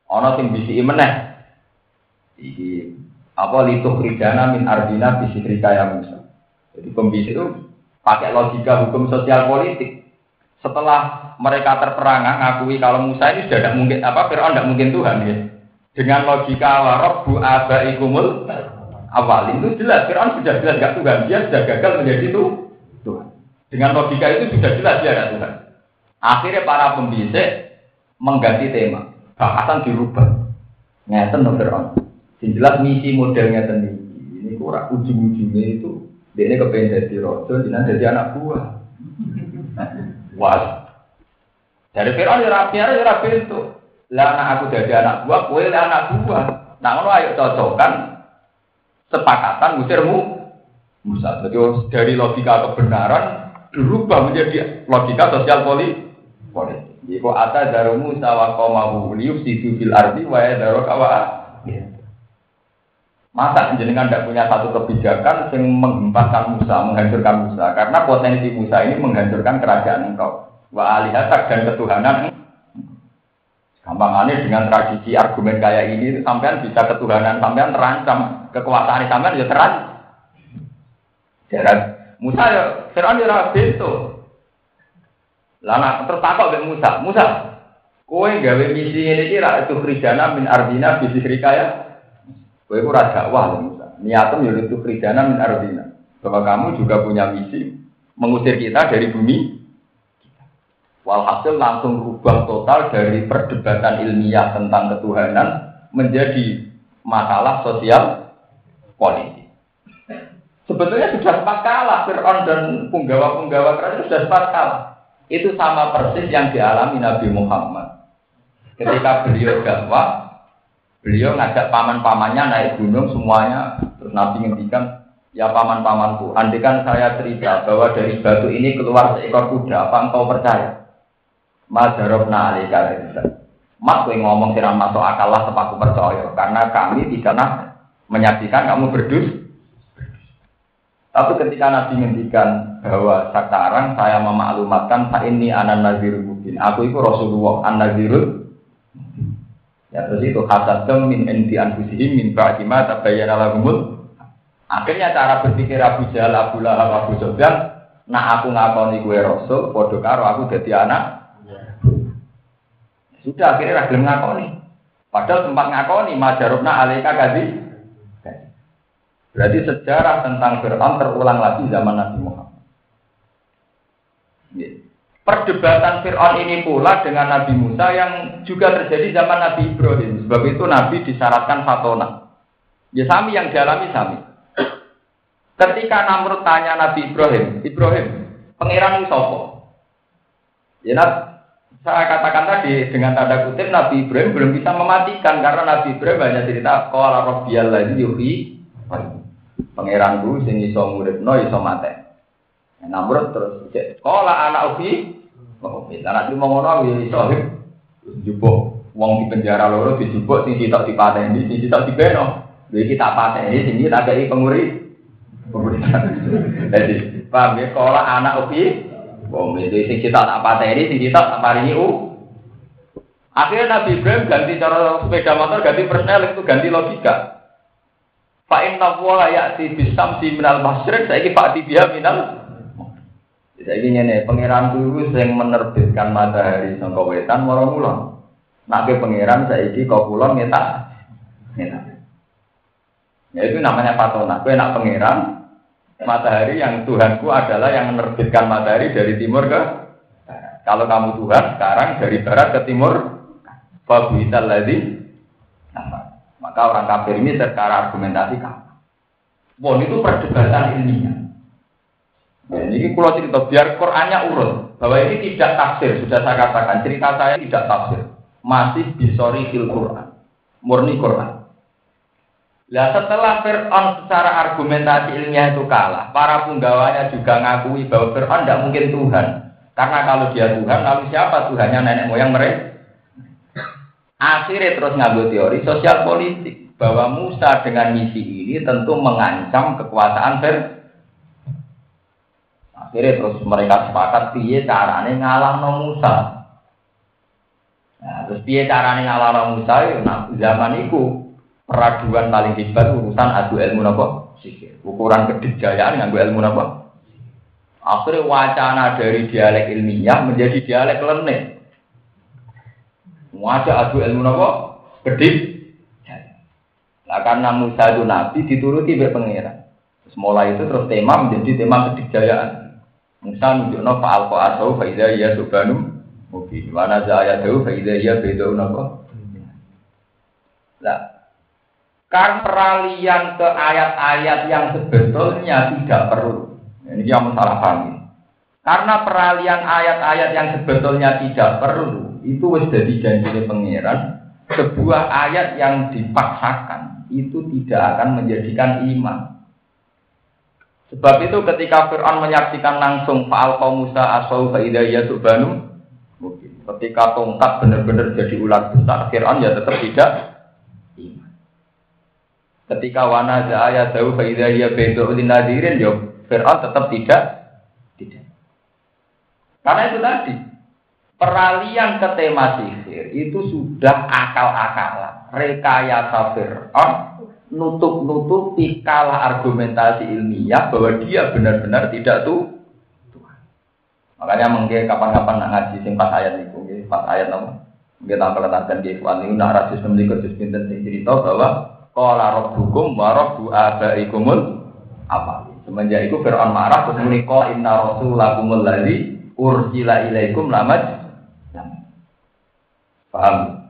Ana sing bisiki meneh. Iki apa litu kridana min ardina bisikrika ya Musa. Jadi pembisik itu pakai logika hukum sosial politik. Setelah mereka terperangah ngakui kalau Musa ini sudah tidak mungkin apa Fir'aun tidak mungkin Tuhan ya. Dengan logika warab bu abaikumul awal itu jelas Fir'aun sudah jelas gak Tuhan dia sudah gagal menjadi Tuhan. Dengan logika itu sudah jelas dia ada Tuhan. Akhirnya para pembisik mengganti tema. Bahasan dirubah. Ngeten no Fir'aun. Jelas misi modelnya tadi. Ini kurang ujung-ujungnya itu. Dia ini kepengen jadi rojo, jadi jadi anak buah. *laughs* Wah. Dari Fir'aun ya rapi ya rapi itu. Lah anak aku jadi anak buah, kue anak buah. Nah, ngono ayo cocokkan sepakatan musirmu Musa. Jadi dari logika kebenaran berubah menjadi logika sosial politik. Jika ada darumu sawa komahu liyufsidu fil ardi wa daru kawa. Masa jenengan tidak punya satu kebijakan yang menghempaskan Musa, menghancurkan Musa. Karena potensi Musa ini menghancurkan kerajaan engkau. Wa alihatak dan ketuhanan. Gampangannya dengan tradisi argumen kayak ini, sampean bisa ketuhanan, sampean terancam. Kekuasaan sampean ya terancam. Musa ya Fir'aun ya nak terus takok mbek Musa, Musa, kowe gawe misi ini iki ra itu kridana min ardina bisi ya. Kowe ora dakwah lho Musa. Niatem ya itu kridana min ardina. Bahwa kamu juga punya misi mengusir kita dari bumi. Walhasil langsung rubah total dari perdebatan ilmiah tentang ketuhanan menjadi masalah sosial politik. Sebetulnya sudah sempat kalah Fir'aun dan punggawa-punggawa kerajaan sudah sempat kalah. Itu sama persis yang dialami Nabi Muhammad. Ketika beliau dakwah, beliau ngajak paman-pamannya naik gunung semuanya. Terus Nabi ngendikan, ya paman-pamanku, andikan saya cerita bahwa dari batu ini keluar seekor kuda, apa engkau percaya? Madarobna alika Mas gue ngomong siram masuk akal lah sepaku percaya karena kami tidak menyaksikan kamu berdus tapi ketika Nabi ngendikan bahwa sekarang saya memaklumatkan saat ini anak nazirul mubin. Aku itu Rasulullah an nazirul Ya terus itu hasad min endi anfusihim min ba'di ma tabayyana lahumul. Akhirnya cara berpikir Abu Jahal, Abu Lahab, Abu nah aku ngakoni gue Rasul, podo karo aku jadi anak. Sudah akhirnya ragil ngakoni. Padahal sempat ngakoni majarubna alaika kadhi Berarti sejarah tentang Fir'aun terulang lagi zaman Nabi Muhammad. Perdebatan Fir'aun ini pula dengan Nabi Musa yang juga terjadi zaman Nabi Ibrahim. Sebab itu Nabi disyaratkan fatona. Ya sami yang dialami sami. Ketika Namrud tanya Nabi Ibrahim, Ibrahim, pangeran sopo? Ya, saya katakan tadi dengan tanda kutip Nabi Ibrahim belum bisa mematikan karena Nabi Ibrahim banyak cerita qala rabbiyal ladzi yuhyi pangeran ku sing iso no iso mate. Namrud terus qala anak uhi Oh, anak itu mau ngono ya iso jupuk wong di penjara loro dijupuk sing dipateni sing sitok dibeno. Lha iki tak pateni sing iki tak kei penguri. Jadi, paham ya kalau anak uhi Wong itu sing kita tak pateni, sing kita tak paringi u. Akhirnya Nabi Ibrahim ganti cara sepeda motor, ganti persnel itu ganti logika. Pak Inna Wala ya'ti bisam si minal masyrik, saya Pak Tibia minal jadi ini pangeran guru yang menerbitkan matahari sangka wetan mara mulon. Nak pangeran saiki kau kulon ngeta. Ngeta. Ya itu namanya patona. Kowe nak pangeran matahari yang Tuhanku adalah yang menerbitkan matahari dari timur ke Kalau kamu Tuhan sekarang dari barat ke timur, fabuital lagi. Maka orang kafir ini secara argumentasi kamu. Bon itu perdebatan ilmiah. Ya, ini pulau cerita biar Qurannya urut bahwa ini tidak tafsir sudah saya katakan cerita saya tidak tafsir masih bisori fil Quran murni Quran. Nah setelah Fir'aun secara argumentasi ilmiah itu kalah, para penggawanya juga ngakui bahwa Fir'aun tidak mungkin Tuhan. Karena kalau dia Tuhan, lalu siapa Tuhannya nenek moyang mereka? Akhirnya terus ngambil teori sosial politik bahwa Musa dengan misi ini tentu mengancam kekuasaan Fir'aun. Akhirnya terus mereka sepakat piye carane ngalah no Musa. Nah, terus piye carane ngalah no Musa ya nah, zaman itu peraduan paling hebat urusan adu ilmu sikir. Ukuran kedijayaan nganggo ilmu nopo. Akhirnya wacana dari dialek ilmiah menjadi dialek lenek. Wajah adu ilmu nopo Kedip. Nah, karena Musa itu nabi dituruti oleh pangeran. Terus itu terus tema menjadi tema kedijayaan. Musa nunjukno fa'al ko asau fa idza ya subanu mungkin wa naza ayatu fa idza ya bedo napa Lah kan peralihan ke ayat-ayat yang sebetulnya tidak perlu. Ini yang masalah paham. Karena peralihan ayat-ayat yang sebetulnya tidak perlu itu wis jadi janji pangeran sebuah ayat yang dipaksakan itu tidak akan menjadikan iman. Sebab itu ketika Fir'aun menyaksikan langsung fa'al Musa asau fa'idaya banu mungkin ketika tongkat benar-benar jadi ular besar Fir'aun ya tetap tidak iman. Ketika wana zaya tahu fa'idaya bedo nadirin ya Fir'aun tetap tidak tidak. Karena itu tadi peralihan ke tema sihir itu sudah akal-akalan rekayasa Fir'aun nutup-nutupi kalah argumentasi ilmiah bahwa dia benar-benar tidak tuh. Makanya mungkin kapan-kapan nak ngaji sing pas ayat itu, pas ayat nama. Mungkin tak meletakkan di ikhwan ini nak rasis memiliki khusus pinter sing cerita bahwa hukum wa rabbu apa. Semenjak itu Fir'aun marah terus muni inna rasulakumul ladzi ursila ilaikum lamad. Paham?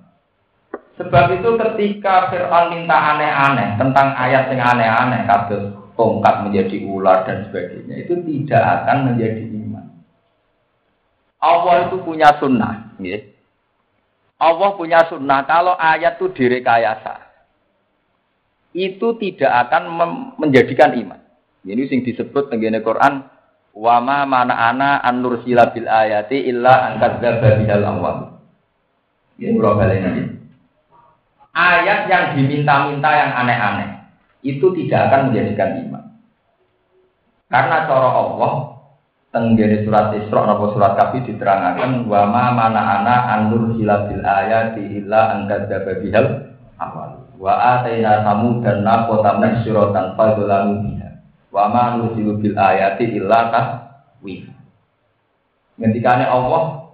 Sebab itu ketika Fir'aun minta aneh-aneh tentang ayat yang aneh-aneh, kasus tongkat menjadi ular dan sebagainya, itu tidak akan menjadi iman. Allah itu punya sunnah. Ya. Allah punya sunnah kalau ayat itu direkayasa. Itu tidak akan menjadikan iman. Ini sing disebut tenggine Quran wama mana ana an nursila bil ayati illa angkat bihal awal. Ini berapa ini? Ayat yang diminta-minta yang aneh-aneh itu tidak akan menjadikan iman. Karena cara Allah tenggene surat Isra atau surat Kahfi diterangkan wa ma mana ana anur hilabil ayati illa angkadzaba bihal awal. Wa ataina dan naqata nasyratan fadzalamu biha. Wa ma nusilu bil ayati illa tahwif. Ngendikane Allah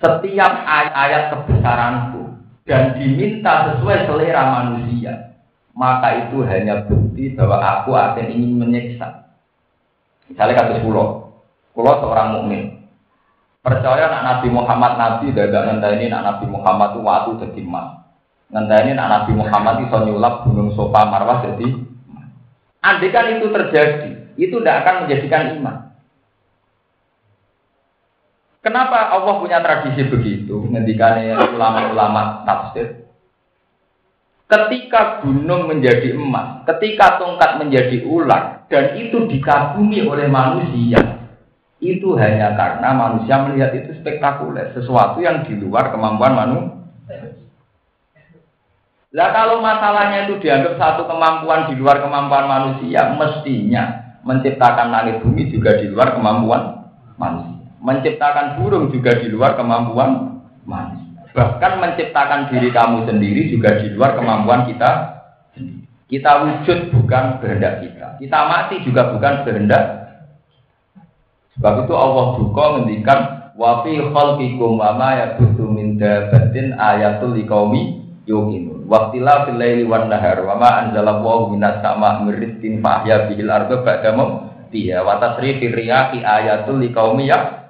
setiap ayat-ayat kebesaranku dan diminta sesuai selera manusia, maka itu hanya bukti bahwa aku akan ingin menyiksa. Misalnya kasus pulau, pulau seorang mukmin, Percaya nak Nabi Muhammad Nabi dagang ini nak Nabi Muhammad itu waktu jadi emas. ini nak Nabi Muhammad itu nyulap gunung Sofa Marwah jadi Andai kan itu terjadi, itu tidak akan menjadikan iman. Kenapa Allah punya tradisi begitu? Ngendikane ulama-ulama tafsir. Ketika gunung menjadi emas, ketika tongkat menjadi ular, dan itu dikagumi oleh manusia, itu hanya karena manusia melihat itu spektakuler, sesuatu yang di luar kemampuan manusia. Lah kalau masalahnya itu dianggap satu kemampuan di luar kemampuan manusia, mestinya menciptakan langit bumi juga di luar kemampuan manusia. Menciptakan burung juga di luar kemampuan manusia. Bahkan menciptakan diri kamu sendiri juga di luar kemampuan kita Kita wujud bukan kehendak kita. Kita mati juga bukan kehendak Sebab itu Allah juga ngendikan wa fi khalqikum wa ma yabuthu min dabatin ayatul liqaumi yuqinun. Waqtila fil laili wan nahar wa ma anzalallahu minas sama mirizqin fa ahya bihil arda ba'da mautiha wa tasrifir riyahi ayatul liqaumi ya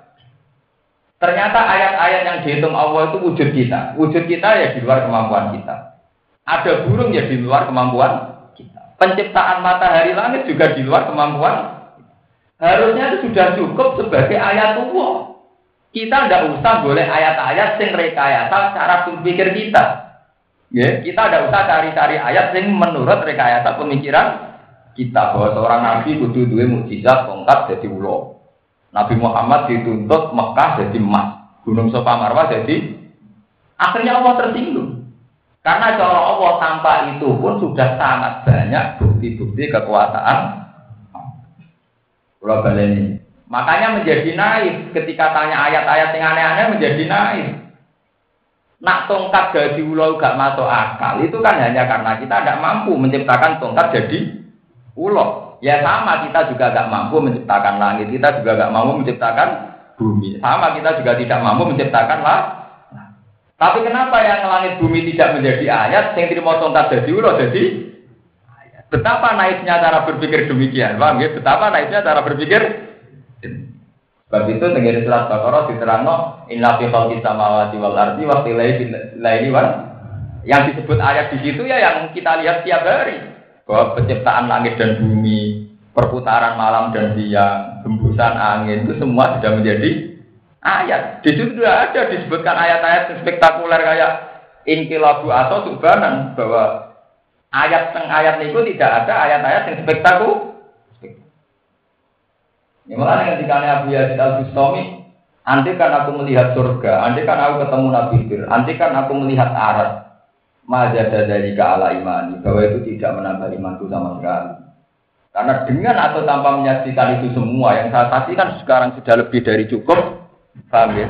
Ternyata ayat-ayat yang dihitung Allah itu wujud kita. Wujud kita ya di luar kemampuan kita. Ada burung ya di luar kemampuan kita. Penciptaan matahari langit juga di luar kemampuan Harusnya itu sudah cukup sebagai ayat Allah. Kita tidak usah boleh ayat-ayat sing rekayasa cara berpikir kita. Ya, kita tidak usah cari-cari ayat sing menurut rekayasa pemikiran kita bahwa seorang nabi kudu duwe mukjizat tongkat jadi ulo. Nabi Muhammad dituntut Mekah jadi emas, Gunung Sofa Marwah jadi akhirnya Allah tersinggung. Karena cara Allah tanpa itu pun sudah sangat banyak bukti-bukti kekuasaan Pulau baleni. Makanya menjadi naif ketika tanya ayat-ayat yang aneh-aneh menjadi naif. Nak tongkat jadi ulo gak masuk akal itu kan hanya karena kita tidak mampu menciptakan tongkat jadi ulo. Ya sama kita juga gak mampu menciptakan langit, kita juga gak mampu menciptakan bumi. Sama kita juga tidak mampu menciptakan lah. Tapi kenapa yang langit bumi tidak menjadi ayat, yang terima tongkat jadi ulo jadi Betapa naiknya cara berpikir demikian, paham ya? Betapa naiknya cara berpikir. Sebab itu dengan surat Baqarah diterangno inna fi khalqis samawati wal ardi wa laili wal yang disebut ayat di situ ya yang kita lihat tiap hari bahwa penciptaan langit dan bumi, perputaran malam dan siang, hembusan angin itu semua sudah menjadi ayat. Di situ sudah ada disebutkan ayat-ayat spektakuler kayak inkilabu atau subhanan bahwa ayat teng ayat itu tidak ada ayat-ayat yang spektakuler. Ini malah dengan dikali Abu Yazid al Bustami, nanti kan aku melihat surga, nanti kan aku ketemu Nabi Fir, nanti kan aku melihat arat. Majada dari ala imani, bahwa itu tidak menambah imanku sama sekali. Karena dengan atau tanpa menyaksikan itu semua yang saya saksikan sekarang sudah lebih dari cukup, paham ya?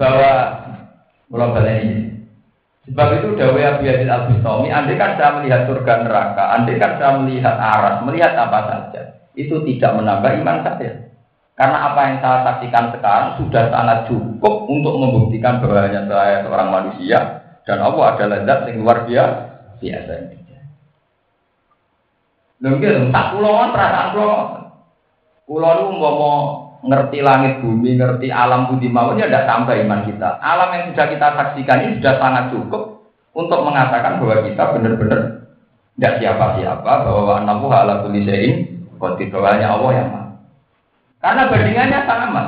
Bahwa mulai ini Sebab itu Dawei Abu Yazid Al Bustami, andai kan saya melihat surga neraka, andai kan saya melihat aras, melihat apa saja, itu tidak menambah iman saya. Karena apa yang saya saksikan sekarang sudah sangat cukup untuk membuktikan bahwa hanya saya seorang manusia dan Allah adalah zat yang luar biasa. Biasa. Mungkin tak pulauan perasaan pulau. Pulau itu mau ngerti langit bumi, ngerti alam budi mawon ya tidak tambah iman kita. Alam yang sudah kita saksikan ini sudah sangat cukup untuk mengatakan bahwa kita benar-benar tidak siapa-siapa bahwa ala kulli syai'in qadir Allah yang maha. Karena bandingannya sama.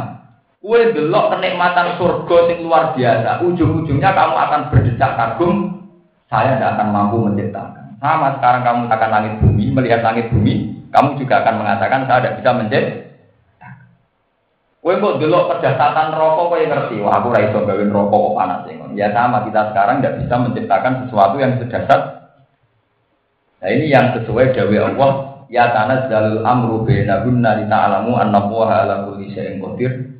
Kue delok kenikmatan surga yang luar biasa, ujung-ujungnya kamu akan berdecak kagum, saya tidak akan mampu menciptakan. Sama sekarang kamu akan langit bumi, melihat langit bumi, kamu juga akan mengatakan saya tidak bisa menciptakan. Kowe kok delok kedahsyatan rokok kowe ngerti, wah aku ra iso gawe rokok kok panas Ya sama kita sekarang tidak bisa menciptakan sesuatu yang sedasar. Nah ini yang sesuai dawe Allah, ya tanah jalul amru baina kunna li ta'lamu anna ala kulli syai'in qadir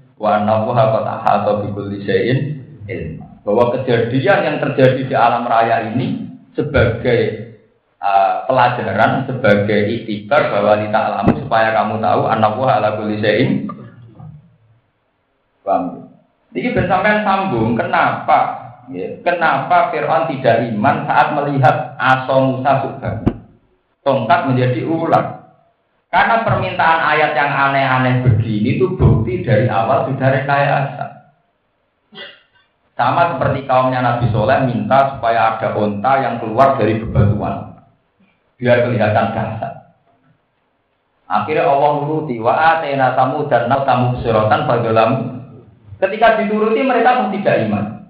Bahwa kejadian yang terjadi di alam raya ini sebagai uh, pelajaran, sebagai iktibar bahwa li ta'lamu supaya kamu tahu Allaha ala kulli syai'in? Ini bersamaan sambung, kenapa? Ya, kenapa Fir'aun tidak iman saat melihat aso Musa? Tongkat menjadi ular. Karena permintaan ayat yang aneh-aneh begini itu bukti dari awal sudah rekayasa. Sama seperti kaumnya Nabi Soleh minta supaya ada onta yang keluar dari bebatuan. Biar kelihatan dahsyat. Akhirnya Allah nuruti wa atena tamu dan nau tamu suratan fadalam. Ketika dituruti mereka pun tidak iman.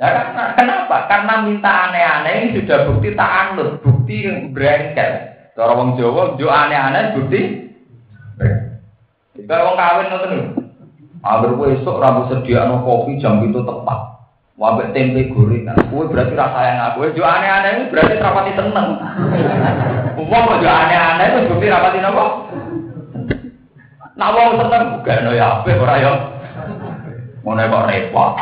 Nah, karena, kenapa? Karena minta aneh-aneh ini sudah bukti tak anut, bukti berengkel. Cara wong Jawa, jo aneh-aneh bukti. Jika wong kawin nonton Agar gue esok rambut sediaan kopi jam itu tepat. Wabek tempe gorengan. Gue berarti rasa yang aku. Jo aneh-aneh itu berarti rapati seneng. Uang *laughs* kok jo aneh-aneh itu bukti rapati apa? Nah wong seneng bukan ya apa orang ya. Mau kok repot.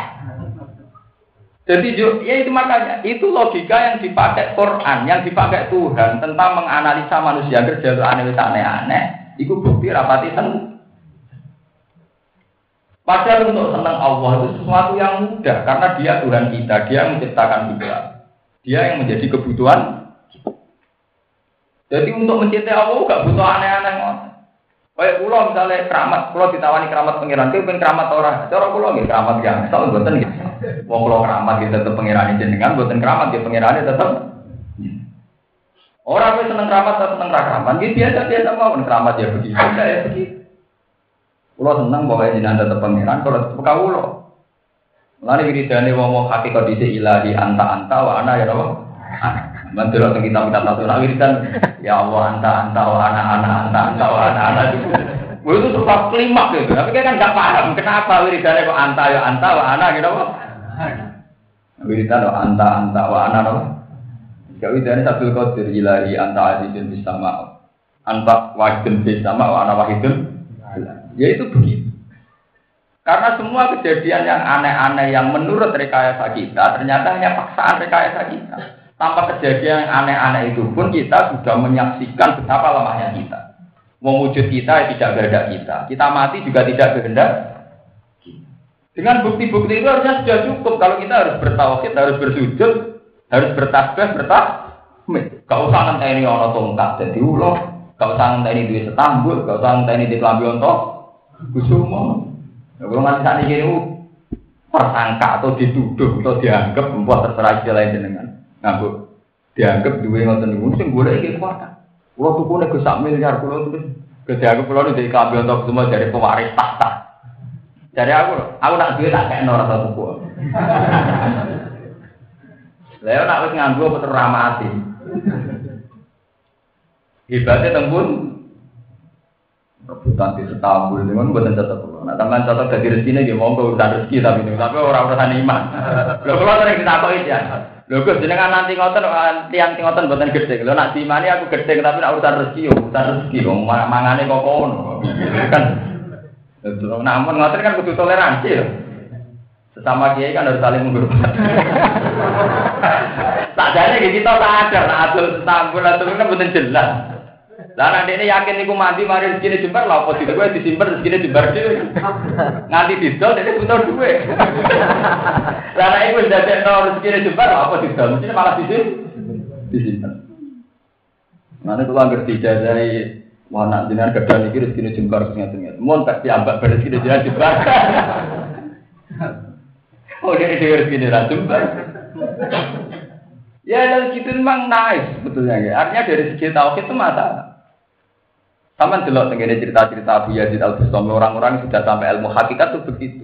Jadi ya itu makanya itu logika yang dipakai Quran, yang dipakai Tuhan tentang menganalisa manusia kerja aneh aneh-aneh. Itu bukti rapati seneng. Padahal untuk senang Allah itu sesuatu yang mudah karena dia Tuhan kita, dia yang menciptakan kita, dia yang menjadi kebutuhan. Jadi untuk mencintai Allah gak butuh aneh-aneh Kayak pulau misalnya keramat, pulau ditawani keramat pangeran, itu pengen keramat orang. Cara pulau gitu keramat ya, misal buatan gitu. Wong pulau keramat gitu tetap pangeran jenengan, buatan keramat ya pangeran tetap. Orang yang seneng keramat atau seneng keramat, gitu biasa biasa mau keramat ya begitu, ya begitu. Kulo seneng bahwa jinan tetap pangeran, kalau tetap kawulo. Lalu wiridane wong wong hakikat di ilahi anta anta wa ana ya Allah. Mantul teng kita kita satu nak wiridan ya Allah anta anta wa ana ana anta anta wa ana ana. Gue itu sebab kelima gitu, tapi kan nggak paham kenapa wiridannya kok anta ya anta wa ana gitu apa? Wiridan anta anta wa ana apa? Gak wiridan satu kodir ilahi anta azizun bisama anta wahidun bisama wa ana wahidun Ya itu begitu. Karena semua kejadian yang aneh-aneh yang menurut rekayasa kita ternyata hanya paksaan rekayasa kita. Tanpa kejadian yang aneh-aneh itu pun kita sudah menyaksikan betapa lemahnya kita. Mewujud kita ya tidak kehendak kita. Kita mati juga tidak kehendak. Dengan bukti-bukti itu harusnya sudah cukup. Kalau kita harus bertauhid, harus bersujud, harus bertasbih, bertahmid. Gak usah nanti ini orang tongkat jadi ulo. Gak usah nanti ini duit setambul. Gak usah nanti ini di kelambi untuk Kusumo. Ya, kalau nganti saat ini persangka atau dituduh atau dianggap membuat terserah istilah jenengan. Ngambuk dianggap dua ngoten niku sing golek iki kuat. Kulo tuku nek sak miliar kulo terus aku kulo dari kabel untuk semua dari pewaris tahta. Dari aku, aku nak duit tak kayak nora satu tuku. *laughs* Leo nak wis nganggo apa teramati. Hebatnya tembun rebutan di setambul ini kan buatan cocok nah teman cocok dari rezeki ini mau urusan rezeki tapi tapi orang urusan iman lo kalau sering tahu ya lo gus jenengan nanti ngotot tiang ngotot buatan gede lo nak imani aku gede tapi nak urusan rezeki urusan rezeki dong mangane kok kono. Kan namun ngotot kan butuh toleransi loh sesama kiai kan harus saling menghormati. *laughs* Tak jadi kita ada tak ada setambul atau kan bukan jelas lah nanti ini yakin niku mati mari rezeki jembar lah apa gue disimpan rezeki jembar dhewe. Nganti didol ini butuh duwe. Lah nek iku ndadekno rezeki jembar lah apa didol mesti malah disimpan. Disimpan. Mana kalau anggar dijajahi Wah, nak jenengan kerja niki rezeki jembar sing ngaten-ngaten. Mun tak diambak rezeki jenengan jembar. Oh, dia dia rezeki jenengan jembar. Ya, dan gitu memang nice sebetulnya ya. Artinya dari segi tauhid itu masalah. Sama delok tenggene cerita-cerita Abu Yazid Al Bustami orang-orang sudah sampai ilmu hakikat itu begitu.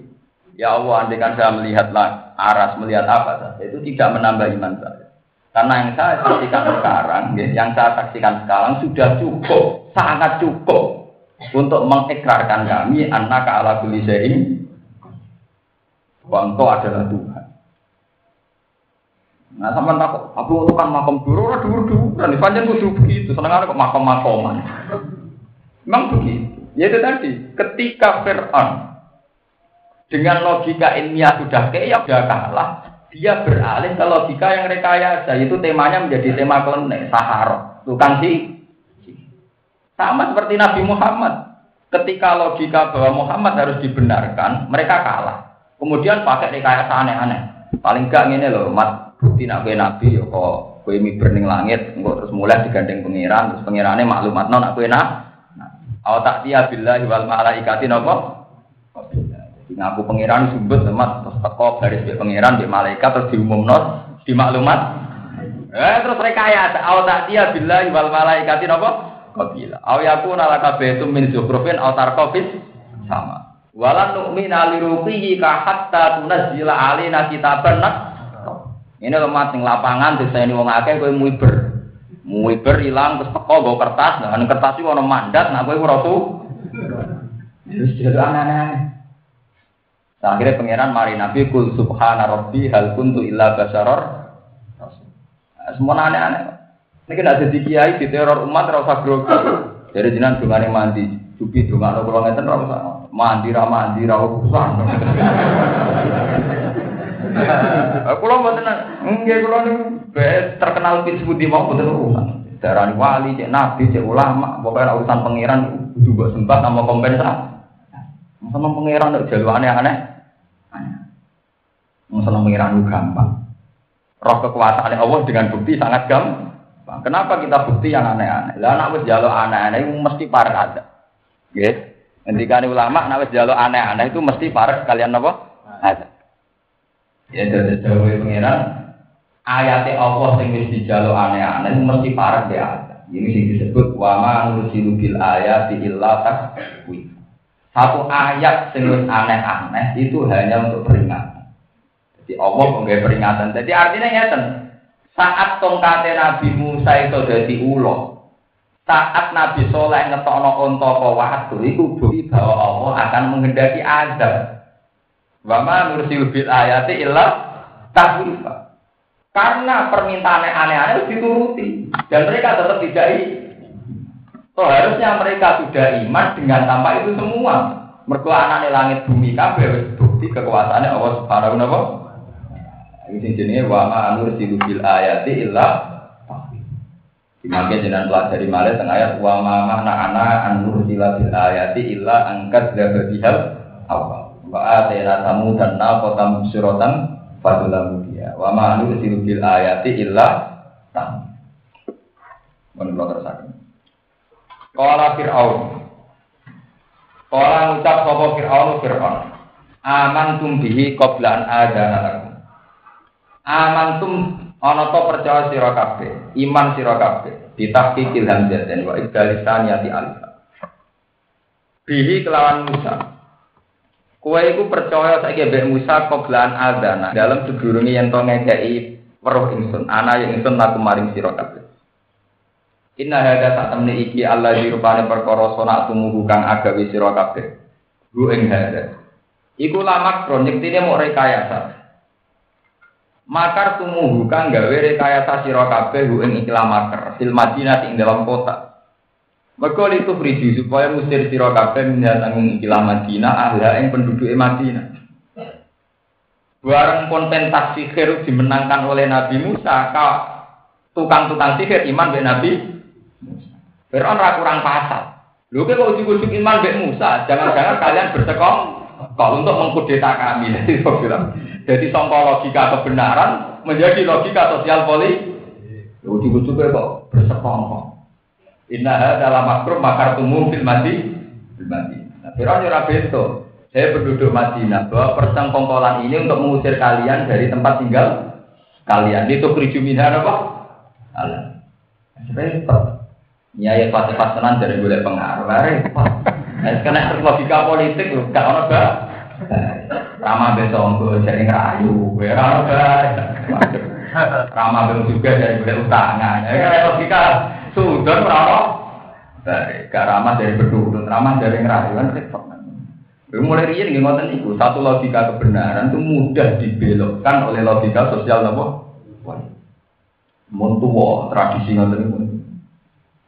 Ya Allah, andai kan saya melihatlah aras, melihat apa saja, itu tidak menambah iman saya. Karena yang saya saksikan sekarang, yang saya saksikan sekarang sudah cukup, sangat cukup untuk mengikrarkan kami anak ala kulli syai'in bahwa engkau adalah Tuhan. Nah, sama tak, aku itu kan makam dulu, dulu dulu, dan panjang kudu begitu, seneng kok makam makoman. Memang begitu. Ya itu tadi, ketika Fir'aun dengan logika ilmiah sudah kayak sudah kalah, dia beralih ke logika yang rekayasa, itu temanya menjadi tema klenek, sahar, tukang sih. Sama seperti Nabi Muhammad. Ketika logika bahwa Muhammad harus dibenarkan, mereka kalah. Kemudian pakai rekayasa aneh-aneh. Paling gak ini loh, mat bukti nabi nabi, kok kue mi berning langit, enggak terus mulai digandeng pengiran, terus pengirannya maklumat non aku enak, Aw tak dia billahi wal malaikati napa? ngaku pangeran sumbut temat terus teko garis be pangeran be malaikat terus diumumno di maklumat. Eh terus rekayasa au tak dia billahi wal malaikati napa? Qabila. Au yakuna laka baitum min zukhrufin au tarqafis sama. Walan nu'mina liruqihi ka hatta tunazzila alaina kitaban. Ini lemah sing lapangan disayani wong akeh kowe muiber. Muiber ilang terus teko nggo kertas, nah kertas iki ana mandat, nah kowe ora tuh. Terus jadi aneh-aneh. Nah, akhirnya pangeran mari Nabi kul subhana rabbi hal kuntu illa basaror. Nah, semua aneh-aneh. Ini kena jadi kiai di teror umat rasa grogi. Jadi jinan dungane mandi, cupi dungane kula ngeten ora usah. Mandi ra mandi. *laughs* Kula mboten nggih kula niku terkenal pin sebuti mau mboten urusan. Darani wali, cek nabi, cek ulama, pokoknya urusan pangeran juga sempat sama kompensasi. Sama pangeran nek jalur aneh-aneh. Masalah mengira gampang. Roh kekuasaan Allah dengan bukti sangat gampang. Kenapa kita bukti yang aneh-aneh? Lah anak wis jaluk aneh-aneh mesti parek ada. Nggih. Ngendikane ulama nek wis aneh-aneh itu mesti parek kalian apa? Ada. Ya dari jauh pengiran ayat Allah sing wis dijaluk aneh-aneh mesti dia ada. Ini sing disebut wa ma nursilu bil ayati illa takwif. Satu ayat sing aneh-aneh itu hanya untuk peringatan. Jadi Allah memberi peringatan. Jadi artinya. Saat tongkate Nabi Musa itu jadi ulo, saat Nabi Soleh ngetokno onto waktu itu bukti bahwa Allah akan menghendaki azab. Wama nursil bil ayati illa tahwifa. Karena permintaan aneh-aneh dituruti dan mereka tetap tidak So harusnya mereka sudah iman dengan tanpa itu semua. Mergo anane langit bumi kabeh wis bukti kekuasaane Allah Subhanahu wa taala. Ini jenenge wa ma bil ayati illa Dimakai jenengan pelajari malah tengah ayat wa ma mana ana anur bil ayati illa angkat dabadihal awal. Wa atena tamu dan naqata mubsiratan fadulamu dia. Wa ma anur bil ayati illa tam. Menurut terus Kala Fir'aun. Kala ngucap sapa Fir'aun Fir'aun. Aman tum bihi qabla an adana lakum. Aman tum ana to percaya sira kabeh, iman sira kabeh, ditahqiqil hamzatin wa ibdalisaniyati alif. Bihi kelawan Musa. Kue iku percaya saiki mbek Musa qabla an adana dalam sedurunge yen to ngekeki weruh ingsun, ana yang ingsun laku maring sira kabeh. Inna hada sak temne iki Allah di rupane perkara sona tumuhu kang agawe sira kabeh. Gu ing hada. Iku lamak kronik tine mau rekayasa. Makar tumuhu gawe rekayasa sira kabeh ing ikhlas makar fil Madinah ing dalam kota. Mergo itu fridi supaya musir sira kabeh mendatang ikhlas Madinah ahla ing penduduk Madinah. Barang konten sihir dimenangkan oleh Nabi Musa, tukang-tukang sihir iman dengan Nabi Fir'aun ra kurang pasal. Lho kok ujuk-ujuk iman mbek Musa, jangan-jangan kalian bersekong kalau untuk mengkudeta kami. *laughs* Jadi sangka logika kebenaran menjadi logika sosial politik. Ujuk-ujuk kok bersekong Inna dalam makrum makar tumum fil mati fil mati. Nah, Fir'aun ora bento. Saya penduduk Madinah bahwa persengkongkolan ini untuk mengusir kalian dari tempat tinggal kalian. Itu krijuminah apa? Allah. Repot. Nyai pas tenan dari boleh pengaruh, repot. Nah, karena logika politik loh, gak ono gak. Rama besok gue jadi ngerayu, gue rama Rama belum juga dari boleh utangan. Ya logika sudah rama. Dari gak dari berduduk, ramah dari ngerayu kan repot. Mulai rian nggih ngoten iku, satu logika kebenaran itu mudah dibelokkan oleh logika sosial napa? Mun tradisi ngoten niku.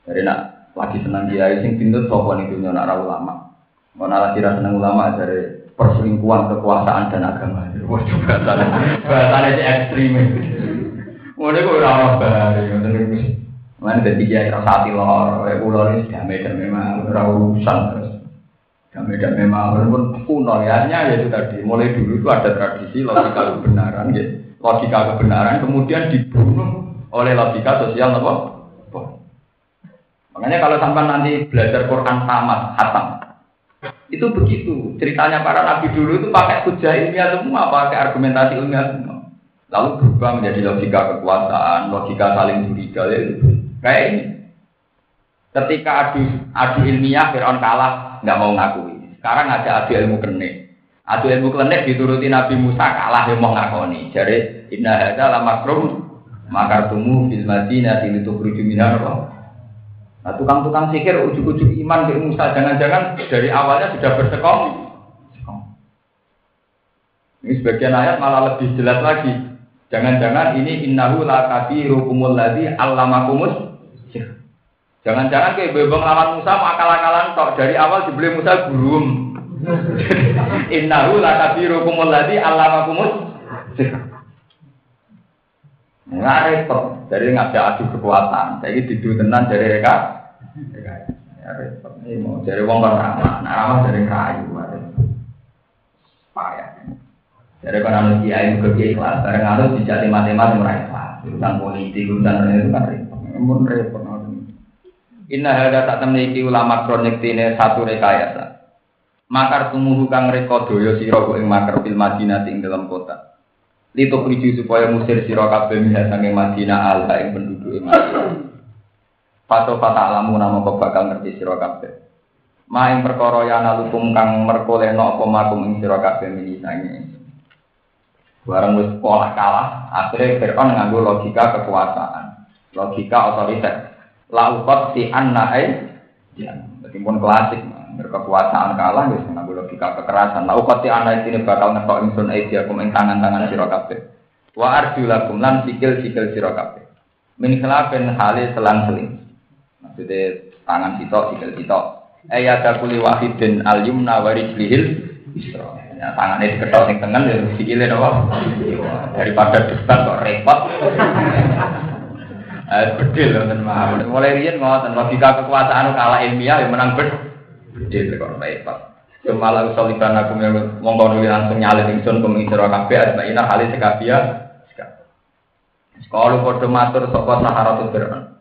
Jadi nak lagi senang dia, sing pintu sopo nih dunia nak ulama. Mau lagi rasa senang ulama dari perselingkuhan kekuasaan dan agama. Wah juga bahasanya, bahasanya ekstrim. Mulai gue ramah bahari, ngoten niku. Mana dari dia rasa hati lor, kayak pulau ini damai dan memang urusan terus. Damai dan memang walaupun kuno ya, ya itu tadi. Mulai dulu itu ada tradisi logika kebenaran, gitu. logika kebenaran kemudian dibunuh oleh logika sosial apa? Makanya kalau sampai nanti belajar Quran tamat, hatam. Itu begitu. Ceritanya para nabi dulu itu pakai hujah ilmiah semua, pakai argumentasi ilmiah semua. Lalu berubah menjadi logika kekuasaan, logika saling curiga ya itu. Kayak ini. Ketika adu adu ilmiah Fir'aun kalah, nggak mau ngakui. Sekarang ada adu ilmu kenek. Adu ilmu kenek dituruti Nabi Musa kalah yang mau ngakoni. Jadi inna hadza la makrum makartumu fil madinah litukhruju minha Nah, tukang-tukang sikir ujuk-ujuk iman ke Musa, jangan-jangan dari awalnya sudah bersekong. Ini sebagian ayat malah lebih jelas lagi. Jangan-jangan ini innahu la kabirukumul ladzi allamakumus Jangan-jangan kayak bebong lawan Musa akal-akalan tok dari awal dibeli Musa gurum. *laughs* innahu la kabirukumul ladzi allamakumus Nggak repot, jadi ngajak adu kekuatan. Jadi didu tenan dari mereka Ya repot. Ini mau dari wong kan ramah, nah ramah dari kayu. Payah. Dari kan anu kiai ke kiai kelas, bareng anu dijati matematik mulai kelas. Urusan politik, urusan itu kan repot. Mun repot. Inna hada tak temniki ulama kronik tine satu rekayasa. Makar tumuhu kang reka daya sira ing makar fil Madinah ing dalam kota. Lituk riju supaya musir sira kabeh minha sange Madinah ala ing penduduk Madinah. Pato fata alamu nama kau bakal ngerti sira kabeh. Maing perkara ya nalukum kang merkolehno apa makum ing sira kabeh mini sange. Barang wis kalah, akhirnya Fir'aun nganggo logika kekuasaan, logika otoriter. Laukot si anna ya, meskipun klasik, berkekuasaan kalah, wis nganggo logika kekerasan. Laukot si anna ini bakal ngetok ingsun dia kum ing tangan-tangan sira kabeh. Wa arjulakum lan sikil-sikil sira kabeh. Min khilafin hale selang-seling. Maksudnya tangan sitok, sikil sitok. Ayat kuli wahidin al yumna warijlihil isra. Ya, tangannya diketok sing tengen ya sikile napa? Daripada debat kok repot. Eh bedil wonten mawon. Mulai riyen ngoten logika kekuasaan kalah ilmiah yang menang bed. Bedil kok repot. Cuma lalu soliban aku mongko nuli langsung nyalin ingsun kuming sira kabeh asmaina hale sekabia. Sekolah padha matur sapa saharatu Fir'aun.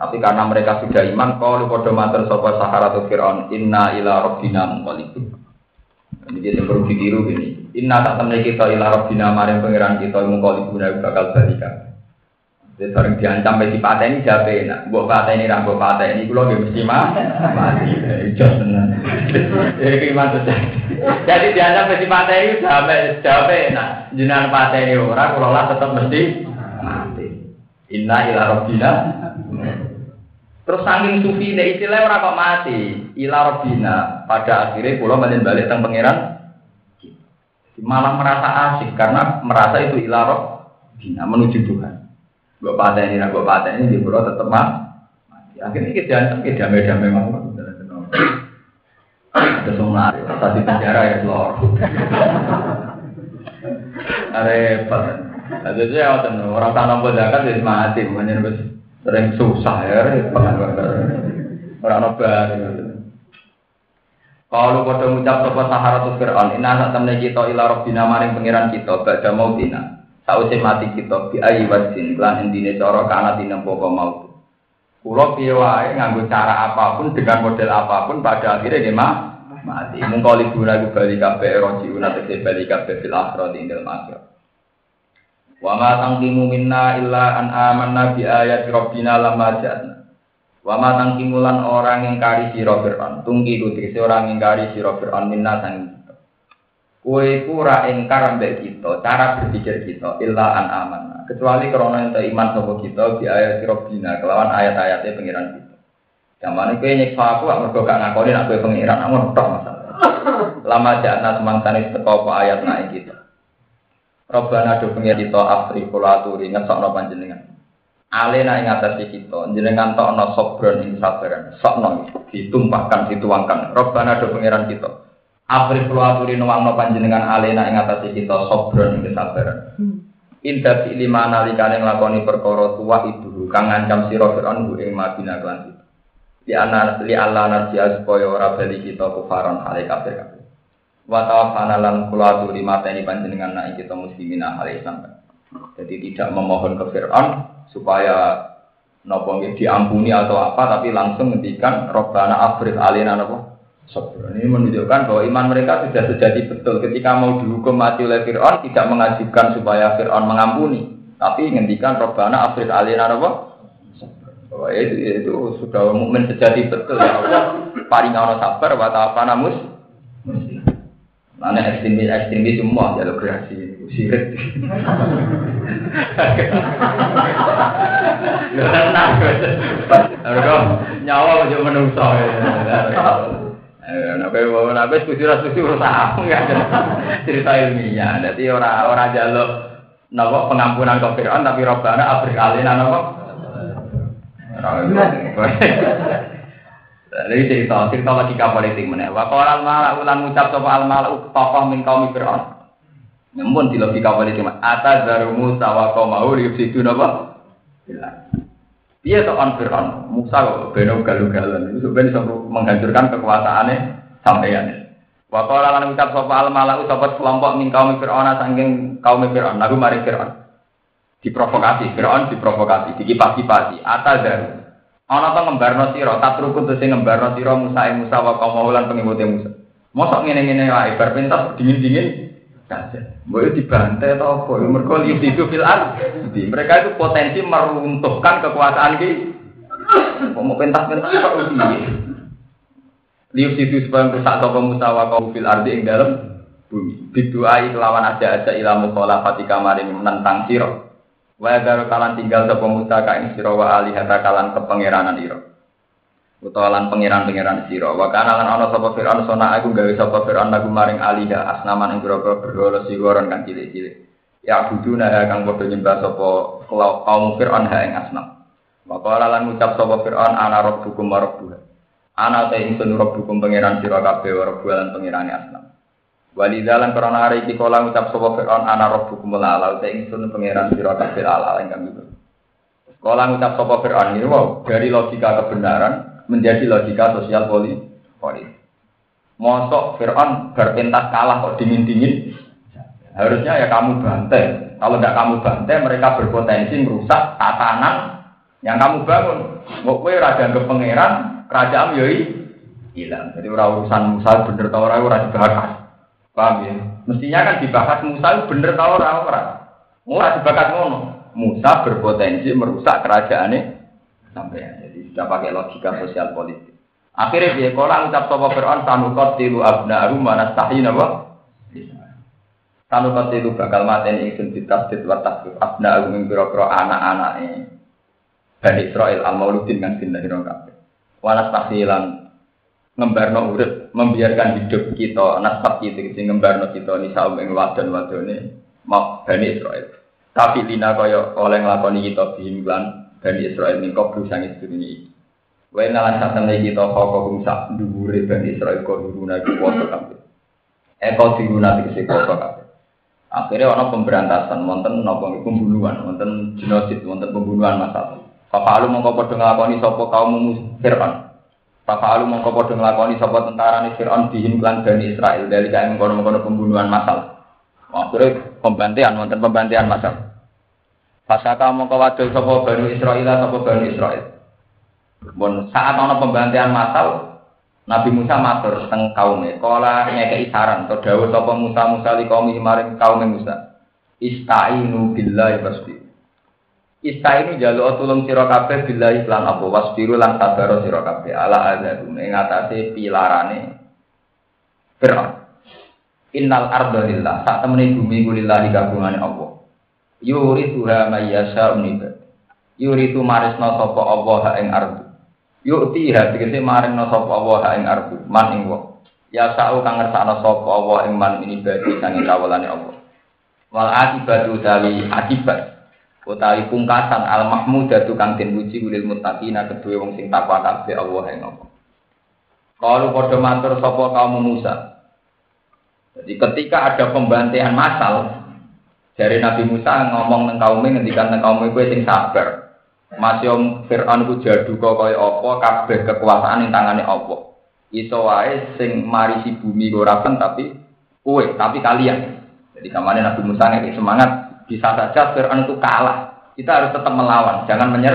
Tapi karena mereka sudah iman, kalau kode mater sopa atau Fir'aun, inna ila robbina mengkolibu. Ini dia yang perlu ditiru ini. Inna tak temen kita ila robbina maring pengiran kita mengkolibu nabi bakal balikan. Jadi sering diancam ini siapa enak. Buat patah ini, buat patah ini, gue lagi mesti mah mati. Jos tenan. *laughs* Jadi gimana Jadi diancam ini siapa siapa enak. Jinan patah ini orang, kalau lah tetap mesti mati. Inna ila robbina Terus saking sufi ini istilah orang kok mati, ila robina. Pada akhirnya pulau balik balik tentang pangeran, malah merasa asik karena merasa itu ila robina menuju Tuhan. Gue patah ini, gue patah ini di pulau tetap mati. Akhirnya kita jangan kita damai damai mau ada semua tadi penjara ya lor. Repot. Ada aja orang tanam zakat jadi mati, makanya sering susah ya repot orang nobar kalau pada ngucap sopo sahara tuh Fir'aun ina sak temen kita ila robbina maring pengiran kita badha mautina sausi mati kita bi ayi wasin lan endine cara kana dina poko maut Kulo piye wae nganggo cara apa pun dengan model apa pun pada akhirnya nggih mah mati. Mung kali guna bali kabeh roji una tegese bali kabeh fil akhirat ing dalem akhirat. Wa ma tangkimu minna illa an amanna bi ayati rabbina lamma ja'na. Wa ma tangkimulan orang yang kari sira Fir'aun. Tungki ku orang yang kari sira Fir'aun minna sang. Kue pura engkar ambek kita, cara berpikir kita illa an amanna. Kecuali karena ente iman sapa kita bi ayati rabbina kelawan ayat-ayatnya pengiran kita. Zaman ini nyiksa aku, aku gak ngakoni nak kowe pengiran, aku tok masalah. Lama jana semangsane teko apa ayat naik kita. Robbana do pengen kita afri kula aturi ngesokno panjenengan. Alena ing atas kita, jenengan tokno sobron ing sabaran. Sokno ditumpahkan dituangkan. Robbana do pengiran kita. Afri kula aturi nuwangno panjenengan alena ing atas kita sobron ing sabaran. Hmm. Indah fi lima nalikane nglakoni perkara tua itu kang ngancam sira Fir'aun ing Madinah lan itu. Li ana li Allah narji'a supaya ora bali kita kufaron hale kafir kabeh. wa tawaffana lan kula aturi mateni panjenengan nak kita muslimin ahli Islam. Jadi tidak memohon ke Fir'aun supaya nopo diampuni atau apa tapi langsung ngendikan robbana afrif alina nopo sabar. Ini menunjukkan bahwa iman mereka sudah sejati betul. Ketika mau dihukum mati oleh Fir'aun, tidak mengajukan supaya Fir'aun mengampuni. Tapi ngendikan Robbana Afrid Alina apa? Bahwa itu, itu sudah mukmin sejati betul ya Allah. Paling sabar, wa apa namus. Mana ekstremis ekstremis semua jalur kreasi sirik. Tenang, nyawa aja menungso. Nabi bawa nabi setuju rasa setuju apa ya cerita ilmiah. Jadi orang orang jaluk nopo pengampunan ke Fir'aun tapi Robbana abrik alina nopo. Jadi cerita cerita logika politik mana? Wakil al malah ulan ucap sopa al malah tokoh min kaum Fir'aun. Namun di logika politik dari Musa wa kaum mau lihat situ Dia on Fir'aun, Musa kok beno galu-galan itu sebenarnya menghancurkan kekuasaannya sampeyan. Wa qala lan ucap sapa al malau sapa kelompok min kaum Fir'aun saking kaum Fir'aun lagu mari Fir'aun. Diprovokasi, Fir'aun diprovokasi, dikipas-kipasi, atal daru. Ana to ngembarno sira, tatrukun terus ngembarno sira Musa e Musa wa kaum lan pengikute Musa. Mosok ngene-ngene wae bar pentas dingin-dingin saja. Boleh dibantai atau apa? Mereka lihat itu fil Jadi mereka itu potensi meruntuhkan kekuasaan ki. Mau pentas pentas apa uji? Lihat itu supaya rusak toko musawa kau fil ardi yang dalam bumi. Biduai kelawan aja aja ilamu kola fatika marim menentang siro. Wa kalan tinggal sapa Musa ka ing sira wa alihata kalan kepangeranan ira utawa lan pangeran-pangeran sira. Wa kana lan ana sapa Firaun sona aku gawe sapa Firaun lagu maring aliha asnaman ing pira-pira berhala sigoron kan cilik-cilik. Ya buduna kang padha nyembah sapa kaum Firaun ha ing asnam qala lan ngucap sapa Firaun ana rabbukum wa rabbuha. Ana ta ingsun rabbukum pangeran sira kabeh wa rabbuha lan pangerane asnam Walidalan karena hari iki kala ngucap sapa Firaun ana rabbukum la ala ta ingsun pangeran sira kabeh ala ingkang itu Kala ngucap sapa Firaun ini wow dari logika kebenaran menjadi logika sosial politik. Mosok Fir'aun berpentas kalah kok dingin-dingin. Harusnya ya kamu bantai. Kalau tidak kamu bantai, mereka berpotensi merusak tatanan yang kamu bangun. Mau kue raja ke pangeran, kerajaan yoi hilang. Jadi orang urusan Musa bener tau orang ora dibahas. Paham ya? Mestinya kan dibahas Musa bener tau orang orang. Ora dibahas ngono. Musa berpotensi merusak kerajaannya sampai sudah pakai logika sosial politik. Akhirnya dia kolang ucap sopo Fir'aun tanukot tilu abna mana tahin apa? Tanukot tilu bakal maten ingsun ditasdid wa tasdid abna ing pira anak-anak ini. Bani Israel al mauludin kan sindah hiro kabeh. Wanas tahsilan ngembarno urip membiarkan hidup kita nasab kita sing ngembarno kita nisa ing wadon wadone mau Bani Israel. Tapi lina kaya oleh nglakoni kita bihim Bani Israel ini kau berusaha sedurunge iki. Wae nalan sak temne kita kok sak dhuwure Bani Israel kok diruna iku poso kabeh. Eh kok diruna iki poso kabeh. Akhirnya ono pemberantasan, wonten napa pembunuhan, wonten genosid, wonten pembunuhan masal. Papa alu mongko padha nglakoni sapa kaum Fir'aun. Papa alu mongko padha nglakoni sapa tentara ni Fir'aun dihim klan Bani Israel dari kae mengkono-mengkono pembunuhan masal. Akhirnya pembantian, wonten pembantian masal. Fasaka mongko wadul sapa Bani Israil sapa Bani Israil. Bon saat ana pembantian masal Nabi Musa matur teng kaume, kala ngekeki saran to dawuh sapa Musa Musa li kaum maring kaum Musa. Istainu billahi wasbi. Istainu jalu tulung sira kabeh billahi lan apa wasbiru lan sabar sira kabeh ala azab ing atase pilarane Fir'aun. Innal arda lillah, sak temene bumi ku lillah digabungane Allah. Yuri tuha mayyasa uniba. Yuri tu marisno sopo Allah ing ardu. Yukti ha tegese maringno sopo Allah ing ardu. Man ing wong. Ya sa'u kang ngersakno sopo Allah ing man ini badi sanging kawulane Allah. Wal akibatu utawi akibat utawi pungkasan al mahmudatu kang den puji ulil muttaqina kedue wong sing takwa kabeh Allah ing Allah. Kalau padha matur sapa kaum Musa. Jadi ketika ada pembantaian massal, dari Nabi Musa ngomong neng kaum ngendikan neng kaum kowe sing sabar. Masih om Fir'aun ku jadu kok kaya apa kabeh kekuasaan ing tangane apa. Iso wae sing marisi bumi ora tapi kue tapi kalian. Jadi kemarin Nabi Musa ngeki semangat bisa saja Fir'aun itu kalah. Kita harus tetap melawan, jangan menyer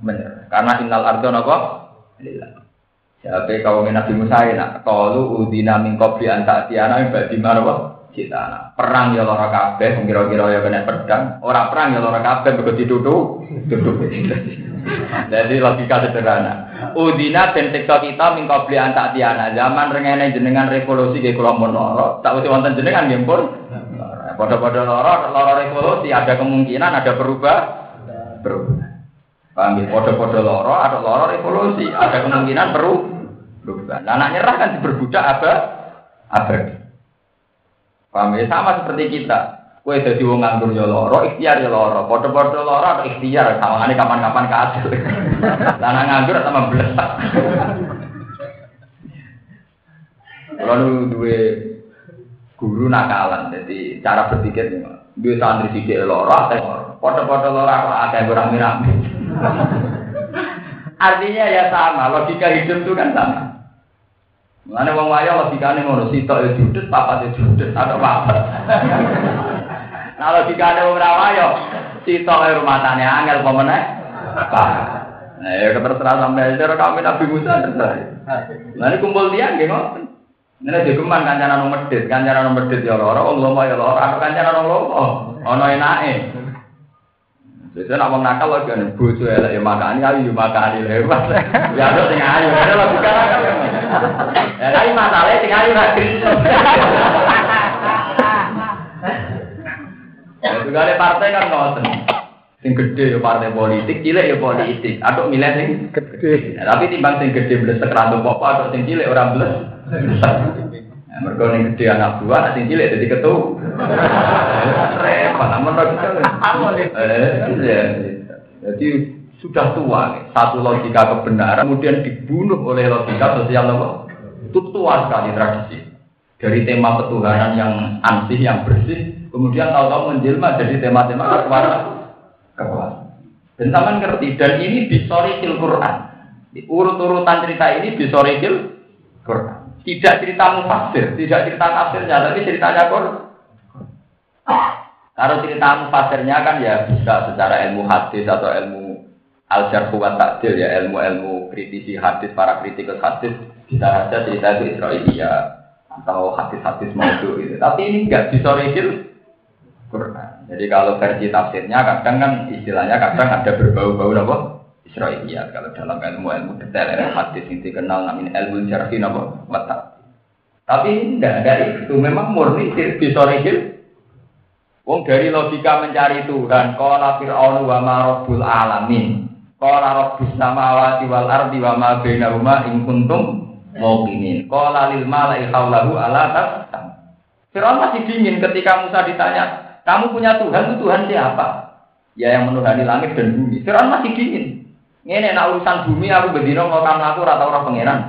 menyerah. Karena innal ardo napa? Jadi kaum Nabi Musa nak kalu udina min qabli an ta'tiyana badi marwa cita perang ya lara kabeh kira-kira ya kena pedang ora perang ya lara kabeh dituduh duduk *laughs* jadi logika sederhana udina ben sektor kita min qabli an ta'tiyana zaman rengene jenengan revolusi ke kula mon lara tak usah wonten jenengan nggih pun padha-padha lara lara revolusi ada kemungkinan ada berubah berubah Paham ya? Podo-podo loro atau loro revolusi. Ada kemungkinan berubah. Nah, anak nyerah kan berbudak apa? Abadi. Paham ya? Sama seperti kita. Kue jadi wong nganggur ya loro, ikhtiar ya loro. Podo-podo loro atau ikhtiar sama ini kapan-kapan kasil. *laughs* Lah nganggur sama belesak. Lalu dua guru nakalan, jadi cara berpikir dua santri sidik loro, foto-foto loro apa ada rame-rame. *laughs* Artinya ya sama, logika hidup itu kan sama. Mana wong wayo logikane ngono, sitok ya judes, papat ya judes, atau papat. *laughs* nah logikane wong ra wayo, sitok ya rumah tane angel apa meneh? Nah, ya terserah sampai cara kami Nabi Musa terserah. Nah, ini kumpul dia nggih ngoten. Ini jogeman kancanan nomor medit, kancanan nomor medit ya loro, wong lomo ya loro, atau kancanan wong lomo, ana enake. Biasanya nak mau nakal lagi bojo elek ya makani ayu ya makani lewat. *laughs* Ya ada sing ayu, ada lagi kan. Ya tapi masalahnya sing ayu ra Ya juga ada partai kan ngoten. Sing gede ya partai politik, cilik ya politik. Atau milih sing gede. Ya, tapi timbang sing gede blesek ra apa atau sing cilik ora blesek. Ya, mereka yang gede anak buah, sing cilik jadi ketua. Repot, namun Jadi sudah tua, satu logika kebenaran, kemudian dibunuh oleh logika sosial apa? Itu tua sekali tradisi. Dari tema ketuhanan yang ansih, yang bersih, kemudian tahu-tahu menjelma jadi tema-tema kekuatan. kekuatan. Dan taman ngerti, dan ini bisorikil Quran. Urut-urutan cerita ini bisorikil Quran. Tidak cerita mufasir, tidak cerita tafsirnya, tapi ceritanya Quran. Kalau cerita mufasirnya kan ya bisa secara ilmu hadis atau ilmu al-jarh wa ta'dil ya ilmu-ilmu kritisi hadis para kritikus hadis bisa saja cerita itu Israelia atau hadis-hadis maudhu gitu. Tapi ini enggak disorikil Quran. Jadi kalau versi tafsirnya kadang kan istilahnya kadang ada berbau-bau apa? Israelia. Kalau dalam ilmu-ilmu detail ilmu hadis yang dikenal namin ilmu jarhi apa? Watak. Tapi enggak ada itu. Memang murni disorikil Wong dari logika mencari Tuhan, qala fir'aun wa ma rabbul alamin. Qala rabbus samawati wal ardi wa ma bainahuma in kuntum muqinin. Qala lil mala'i haulahu ala tasam. Fir'aun masih dingin ketika Musa ditanya, "Kamu punya Tuhan, itu Tuhan siapa?" Ya yang menuhani langit dan bumi. Fir'aun masih dingin. Ngene nak urusan bumi aku bendino mau kamu aku ora tau ora pangeran.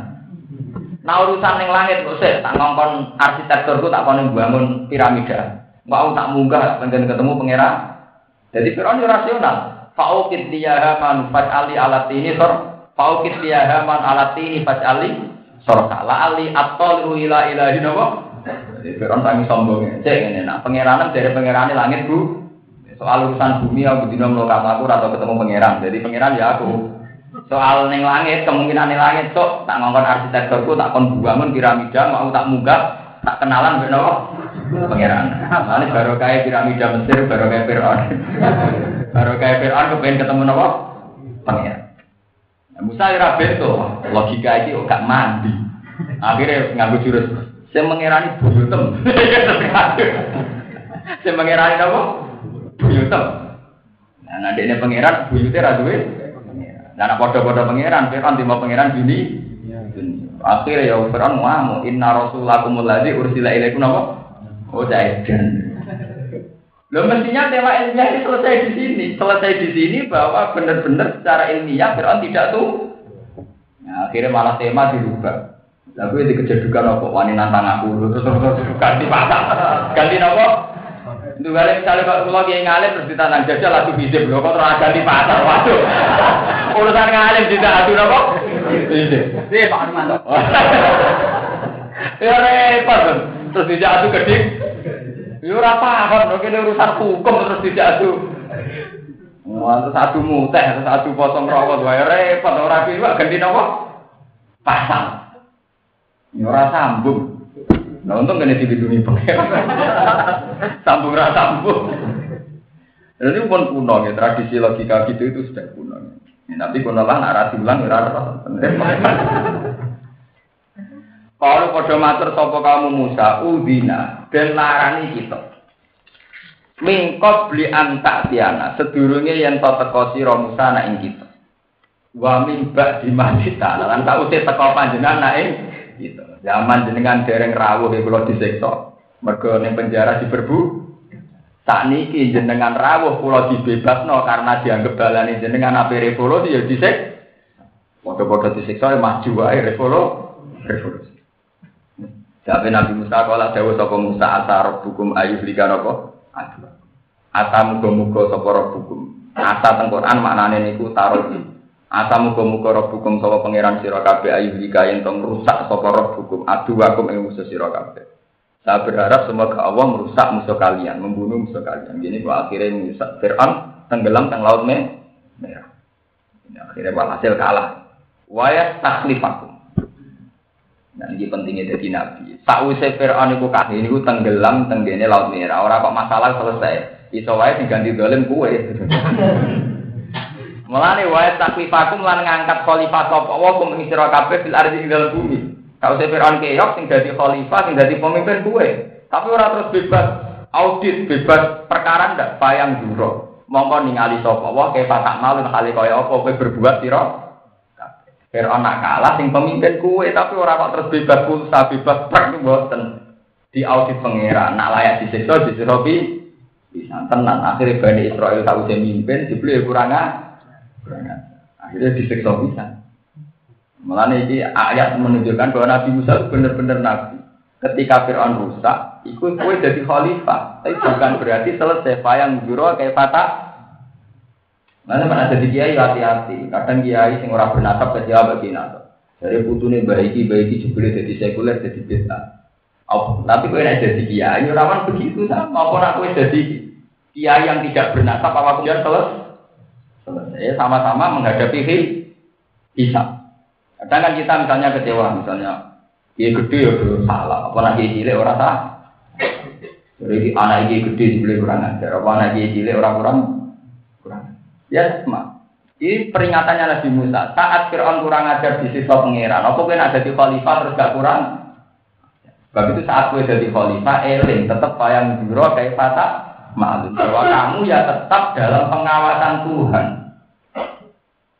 Nah urusan yang langit kok sih tak ngongkon arsitekturku tak kono bangun piramida. Mau tak munggah pengen ketemu pangeran. Jadi Fir'aun rasional. Faukit dia man ali alat ini sor. Faukit dia man fat ali sor. La ali atol ila ilahi. Jadi Fir'aun tangi sombongnya. Cek ini nak pangeranan dari pangeran langit bu. Soal urusan bumi aku dino melakukan aku atau ketemu pangeran. Jadi pangeran ya aku. Soal neng langit kemungkinan neng langit sok tak ngongkon arsitekturku tak kon bangun piramida mau tak munggah tak kenalan beno pangeran. Ini baru kayak piramida Mesir, baru kayak Fir'aun. Baru kayak Fir'aun kepengen ketemu nopo pangeran. Nah, Musa ora beto, logika iki gak mandi. Akhirnya nganggo jurus saya mengerani buyutem. *laughs* saya mengerani apa? Buyutem. Nah, nanti ini pangeran buyutnya ra duwe. Nah, nak padha-padha pangeran, Fir'aun timbang pangeran bini. Akhirnya ya Fir'aun mau inna rasulakumul ladzi ursila ilaikum apa? Oh, Zaidan. Lo mestinya tema ilmiah ini selesai di sini, selesai di sini bahwa benar-benar secara ilmiah Fir'aun tidak tuh. Nah, akhirnya malah tema dirubah. Lalu itu kejedukan apa? Wani nantang aku, terus terus ganti pasang, ganti apa? Itu kali misalnya Pak Kulo kiai ngalim terus ditanang jajal lagu bisa belum kok terus ganti pasar, waduh. Urusan ngalim tidak adu apa? Bisa. Iya Pak Armanto. *laughs* Ya repot terus tidak adu Ya ora paham, kene urusan hukum terus tidak adu. Wah, terus adu muteh, terus adu potong rokok, wae repot ora piye ganti napa? pasal. Ya ora sambung. Nah untung kena dilindungi pengen. *laughs* sambung ora sambung. Jadi pun kuno ya, tradisi logika gitu itu sudah kuno. Ya, tapi kuno lah narasi ulang ya Kalau pada matur sopo kamu Musa, udina dan larani kita. Mingkot beli antak tiana, sedurunge yang to teko sira Musa nak ing kita. Wa min ba'di majita, lan tak usih teko panjenengan nak ing kita. Zaman jenengan dereng rawuh e kula disiksa. Mergo ning penjara. Tak niki jenengan rawuh kula dibebasno karena dianggap balane jenengan ape revolusi ya disik. Padha-padha disiksa ya maju wae. Revolusi. Tapi Nabi Musa kala dawuh sapa Musa asar hukum ayuh apa? Aduh. Asa muga-muga sapa hukum. Asa teng Quran maknane niku taruh. Asa muga-muga hukum sapa pangeran sira kabeh ayuh lika yen tong rusak sapa hukum. Aduh aku ing musuh sira. Saya berharap semoga Allah merusak musuh kalian, membunuh musuh kalian. Jadi kalau akhirnya merusak Fir'aun tenggelam teng laut merah. Akhirnya walhasil kalah. Wayat taklifakum. Nah, ini pentingnya jadi nabi. Sakwise Fir'aun iku ini niku tenggelam tenggene laut merah. Orang kok masalah selesai. Iso wae diganti dolim kue. *laughs* Mulane wae taklifakum lan ngangkat khalifah sapa wa kum ing sira kabeh fil ardi ing dalem bumi. Saya Fir'aun keok sing dadi khalifah, sing dadi pemimpin gue. Tapi orang terus bebas audit, bebas perkara ndak bayang juro. Mongko ningali sapa wae ke tak malu kali kaya apa kowe berbuat sira. Fir'aun nak kalah sing pemimpin gue, tapi orang kok terus bebas pulsa, bebas perk mboten. Di audit pangeran, nak layak disiksa disiksa bisa tenan akhirnya Bani Israel tahu saya mimpin dibeli kurang akhirnya disiksa bisa Malah ini ayat menunjukkan bahwa Nabi Musa benar-benar Nabi. Ketika Fir'aun rusak, ikut kue jadi khalifah. Tapi bukan berarti selesai. Fayang juro kayak patah. Mana mana jadi kiai hati-hati. Kadang kiai sing ora bernasab ke Jawa bagi nasab. Jadi putune baiki baiki juga jadi sekuler jadi. Oh, tapi kue nak jadi kiai, rawan begitu sama. Apa nak kue jadi kiai yang tidak bernasab apa kemudian selesai? Selesai sama-sama menghadapi hisab. Kadang kan kita misalnya kecewa, misalnya dia gede ya salah, apa lagi cilik orang salah. Jadi anak ini gede dibeli kurang ajar, apa anak ini cilik orang kurang. Ya sama. Ini peringatannya Nabi Musa. Saat Fir'aun kurang ajar di sisa pangeran, apa kena ada di khalifah terus gak kurang? Sebab itu saat gue jadi khalifah, eling tetap bayang juro kayak patah malu bahwa kamu ya tetap dalam pengawasan Tuhan.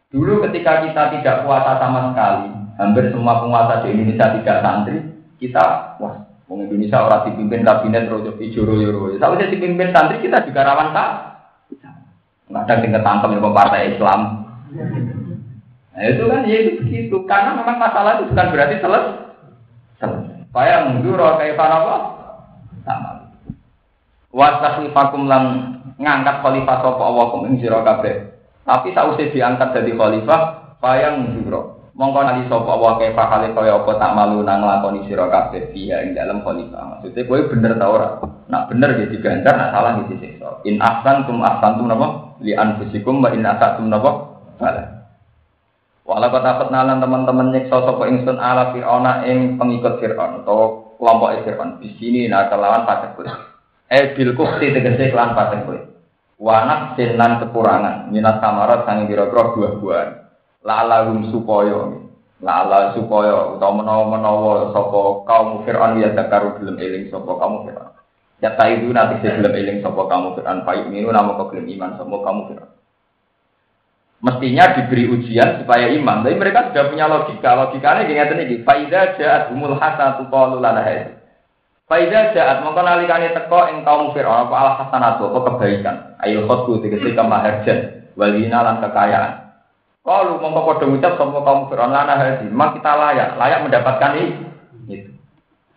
Dulu ketika kita tidak puasa sama sekali, hampir semua penguasa di Indonesia tidak santri, kita, wah, orang Indonesia orang dipimpin kabinet rojo hijau royo royo. Saya dipimpin santri kita juga rawan tak? Kadang tinggal tangkap yang partai Islam. Nah itu kan ya itu begitu. Karena memang masalah itu bukan berarti selesai. Supaya mundur kayak apa? Sama. Wasahifakum lan ngangkat khalifah sapa Allah kum ing sira. Tapi tak usah diangkat jadi khalifah, bayang juro. Mongko nali sapa wa kaifa kali kaya apa tak malu nang lakoni sira kabeh fiha ing dalam khalifah. Maksudnya kowe bener ta ora? Nak bener ya diganjar, nak salah ya disiksa. In ahsan tum ahsan tum napa? Li anfusikum wa in asatum napa? Salah. Walau kata petnalan teman-teman nyeksa sapa ingsun ala fir'auna ing pengikut fir'aun atau kelompok fir'aun. Di sini nah kelawan pasek kulit. Eh bil kufti tegese kelawan pasek kulit wanak sinan kekurangan minat samarat sang kira-kira buah-buahan lalahum supaya lala supaya utawa menawa-menawa sapa kaum Fir'aun ya dakaru belum eling sapa kaum ya itu nanti belum eling sapa kaum Fir'aun payu minu nama kelem iman sapa kaum Fir'aun mestinya diberi ujian supaya iman tapi mereka sudah punya logika logikanya gini ngeten iki faida ja'at humul hasanatu qalu lana Faida jahat mongko nalikane teko ing kaum Firaun apa al hasanatu apa kebaikan. Ayo khotbu tegese kemaharjan walina lan kekayaan. Kalau mongko padha ngucap sapa kaum Firaun lana hadi, mak kita layak, layak mendapatkan ini.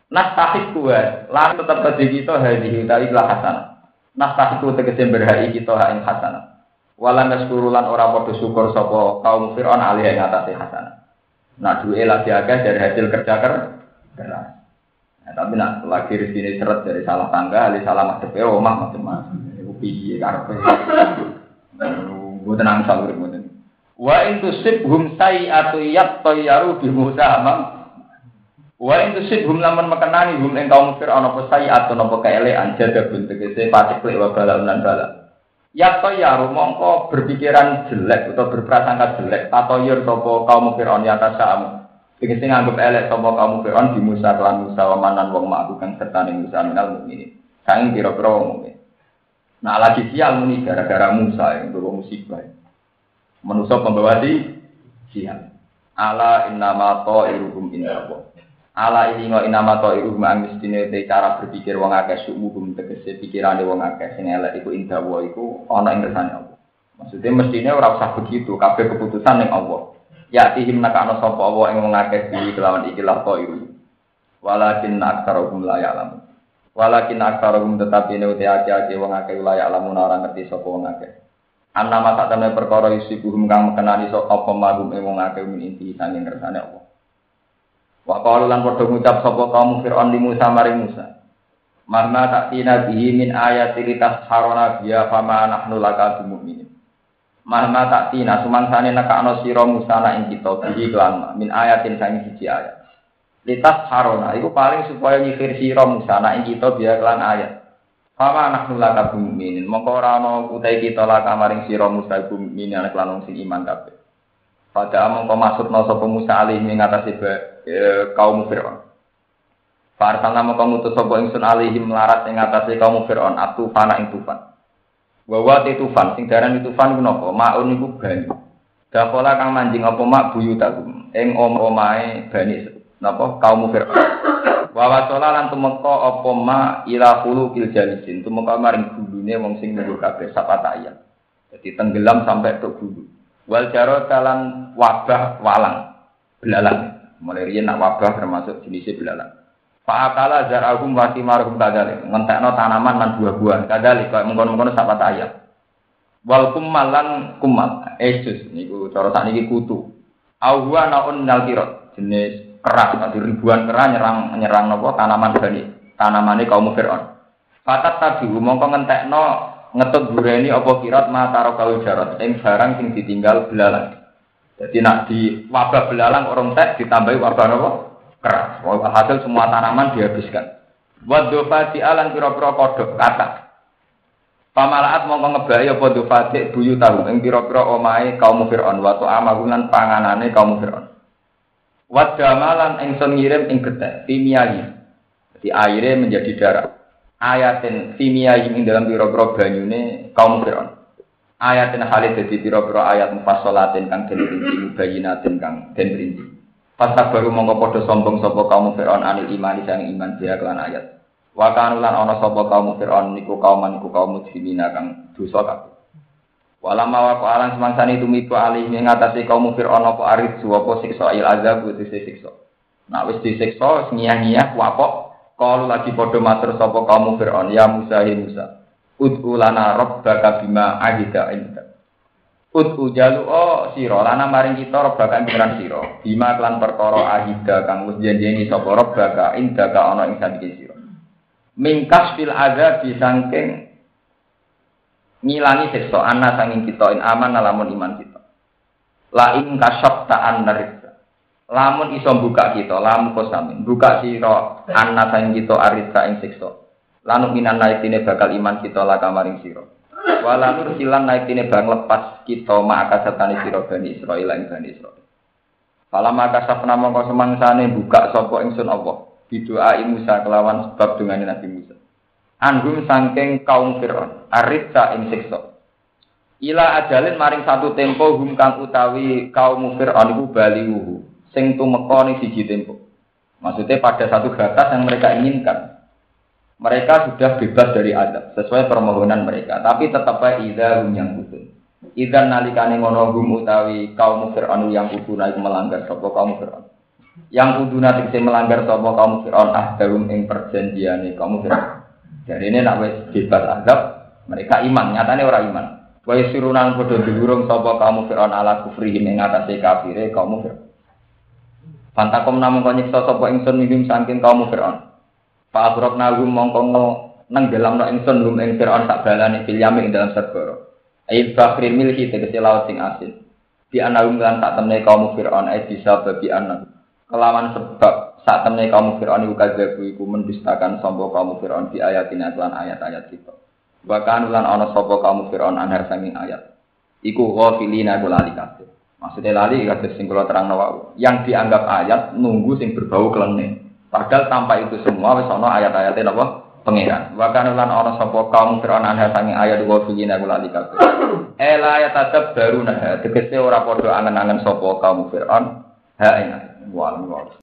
Itu. Nas tahik kuat, lan tetap kedhi kita hadi dari lah hasanah. Nas tahik tegese berhai kita ha ing hasanah. Walan naskuru lan ora padha syukur sapa kaum Firaun alih ing atase hasanah. Nah duwe lagi akeh dari hasil kerja keras. Ya, tapi nak lagi sini seret dari salah tangga, dari salah masuk ya, omah macam-macam. Ibu piye karpe. Gue tenang salur gue Wa in tusibhum sayi'atu yattayyaru bi Musa amam. Wa in tusibhum lamun mekenani hum ing kaum Fir'aun apa sayi'atu napa kaelekan jadabun tegese patik wa balak lan balak. Yattayyaru mongko berpikiran jelek atau berprasangka jelek tatoyur sapa kaum Fir'aun ya tasam. Tegese nganggep elek sapa kaum Fir'aun di Musa lan Musa wa manan wong ma'ku kang sertane Musa minal mukminin. Saking kira-kira wong mukmin. Nah lagi sial muni gara-gara Musa yang bawa musibah. Manusia pembawa di sial. Ala innama ta'iruhum indawa. Ala ini ngo inama ta'iruhum ang mestine te cara berpikir wong akeh sumuhum tegese pikirane wong akeh sing elek iku indawa iku ana ing kersane Allah. Maksudnya mestinya ora usah begitu, kabeh keputusan ning Allah. Ya tihim nakana sapa Allah ing wong akeh di kelawan ikilah ta'iruhum. Walakin aksaruhum la ya'lamun. Walakin aksaruhum tetapi ini uti ake-ake wong akeh la ya'lamun ora ngerti sapa wong akeh. Anna masa temne perkara yusibuhum kang mekenani sok apa magum ing wong akeh min inti sanging kersane Allah. Wa qalu lan padha ngucap sapa kaum Fir'aun li Musa maring Musa. Mahma tak tina bihi min ayati litas harona biya fama nahnu laka bimu'minin. Mahma tak tina sumangsane nekakno sira Musa na ing kita bihi kelan min ayatin sanging siji ayat. Litas harona iku paling supaya nyifir sira Musa na ing kita biya kelan ayat. Fama anak nula kabum minin, mongko ora ana utai kita lah kamaring sira Musa iku minin anak lanung sing iman kabeh. Pada mongko maksudna sapa Musa alih ing atase e, kaum Firaun. Farsalna mongko ngutus sapa ingsun alihim melarat ing atase kaum Firaun atu fana ing tufan. Wa te tufan sing darani tufan ku napa? Maun iku banyu. Dakola kang manjing apa mak buyu tagum ing om-omahe bani napa kaum Firaun. Wa wasala lan tumeka apa ma ila hulu kil jalisin tumeka maring gulune wong sing nunggu kabeh sapata ayat. Jadi tenggelam sampai ke gulu. Wal jaro talan wabah walang belalang. Mulai riyen nak wabah termasuk jenisnya belalang. Fa'akala zarahum wa simarhum kadalik. Ngentekno tanaman lan buah-buahan kadalik kaya mengkono-mengkono sapata ayat. Wal kummal lan. Esus niku cara sakniki kutu. Awwa naun nal jenis keras, nanti ribuan keras nyerang nyerang nopo tanaman bani tanaman ini kaum Fir'aun. Fatat tabi mongko ngentekno ngetut bureni apa kirat mataro kau jarat ing barang sing ditinggal belalang. Jadi nak di wabah belalang orang tek ditambahi wabah nopo keras. Hasil semua tanaman dihabiskan. Wadofa di alang pira-pira kodok kata. Pamalaat mongko ngebayi apa dofati buyu tahu ing pira-pira omahe kaum Fir'aun wa amagunan panganane kaum Fir'aun. Wadamalan engson ngirim ing getih timiyahi. Jadi airnya menjadi darah. Ayatin timiyahi ing dalam biro-biro banyune kaum Fir'aun. Ayatin halid jadi biro-biro ayat mufassalatin kang den rinci mubayinatin kang den rinci. Pasak baru mongko padha sombong sapa kaum Fir'aun anil iman sang iman dia kelan ayat. Wa kanulan ana sapa kaum Fir'aun niku kaum niku kaum muslimina kang dosa kabeh. Walama wa alang semangsani tumiku alih ing ngatasi kaum Fir'aun apa arid apa siksa il azab itu siksa. Nah wis disiksa ngiyah-ngiyah wapok kalau lagi padha matur sapa kaum Fir'aun ya Musa hi Musa. Ud'u lana rabbaka bima ahida inda. Ud'u jalu oh sira lana maring kita rabbaka pengiran sira. Bima kelan perkara ahida kang wis sapa rabbaka inda ka ana ing sira. Mingkas fil azab disangking ngilangi siksa ana sanging kita in aman lamun iman kita. La ing kasab ta'an narisa. Lamun iso buka kita, lamun kosamin. Buka sira ana sanging kita arisa ing siksa. Lanu minan naikine bakal iman kita la kamaring sira. Wala nur silan naikine bang lepas kita maka sertani sira Bani Israil ing Bani Israil. Kala maka sapna mongko semangsane buka sapa ingsun Allah. Bidoa Musa kelawan sebab dengan Nabi Musa anhum sangking kaum Fir'aun arisa ing siksa ila ajalin maring satu tempo hum kang utawi kaum Fir'aun iku baliwuhu sing tumeka ning siji tempo maksudnya pada satu batas yang mereka inginkan. Mereka sudah bebas dari adab sesuai permohonan mereka. Tapi tetap baik ida hum yang kutun Idan nalikane ngono hum utawi kaum Fir'aun yang kuduna iku melanggar sapa kaum Fir'aun. Yang kuduna tegese melanggar sapa kaum Fir'aun ah darum ing perjanjiane kaum Fir'aun. Jadi ini nak wes bebas azab, mereka iman, nyatanya orang iman. Wa surunan podo diurung sapa kamu Fir'aun ala kufrihi ing atase kafire kaum Fir'aun. Pantakom namun kau nyiksa sapa ingsun minggim saking kaum Fir'aun. Pak Abrok nagum mongko nenggelam no ingsun lum ing Fir'aun tak balani fil ing dalam segara. Ail bakril milhi tegese laut sing asin. Di anahum lan tak temne kaum Fir'aun eh bisa babi anak. Kelawan sebab saat temne kaum Fir'aun iku kadzabu iku mendustakan sapa kaum Fir'aun di ayatina lan ayat-ayat kita. Bahkan ulan ana sapa kaum Fir'aun anhar sanging ayat. Iku ghafilina iku lali kabeh. Maksudnya lali kabeh sing kula terang wau. Yang dianggap ayat nunggu sing berbau kelene. Padahal tanpa itu semua wis ana ayat-ayatnya napa? Pangeran. Bahkan ulan ana sapa kaum Fir'aun anhar sanging ayat ghafilina iku lali kabeh. Ela ayat tetep baru nah tegese ora padha angen-angen sapa kaum Fir'aun. Ha ing wa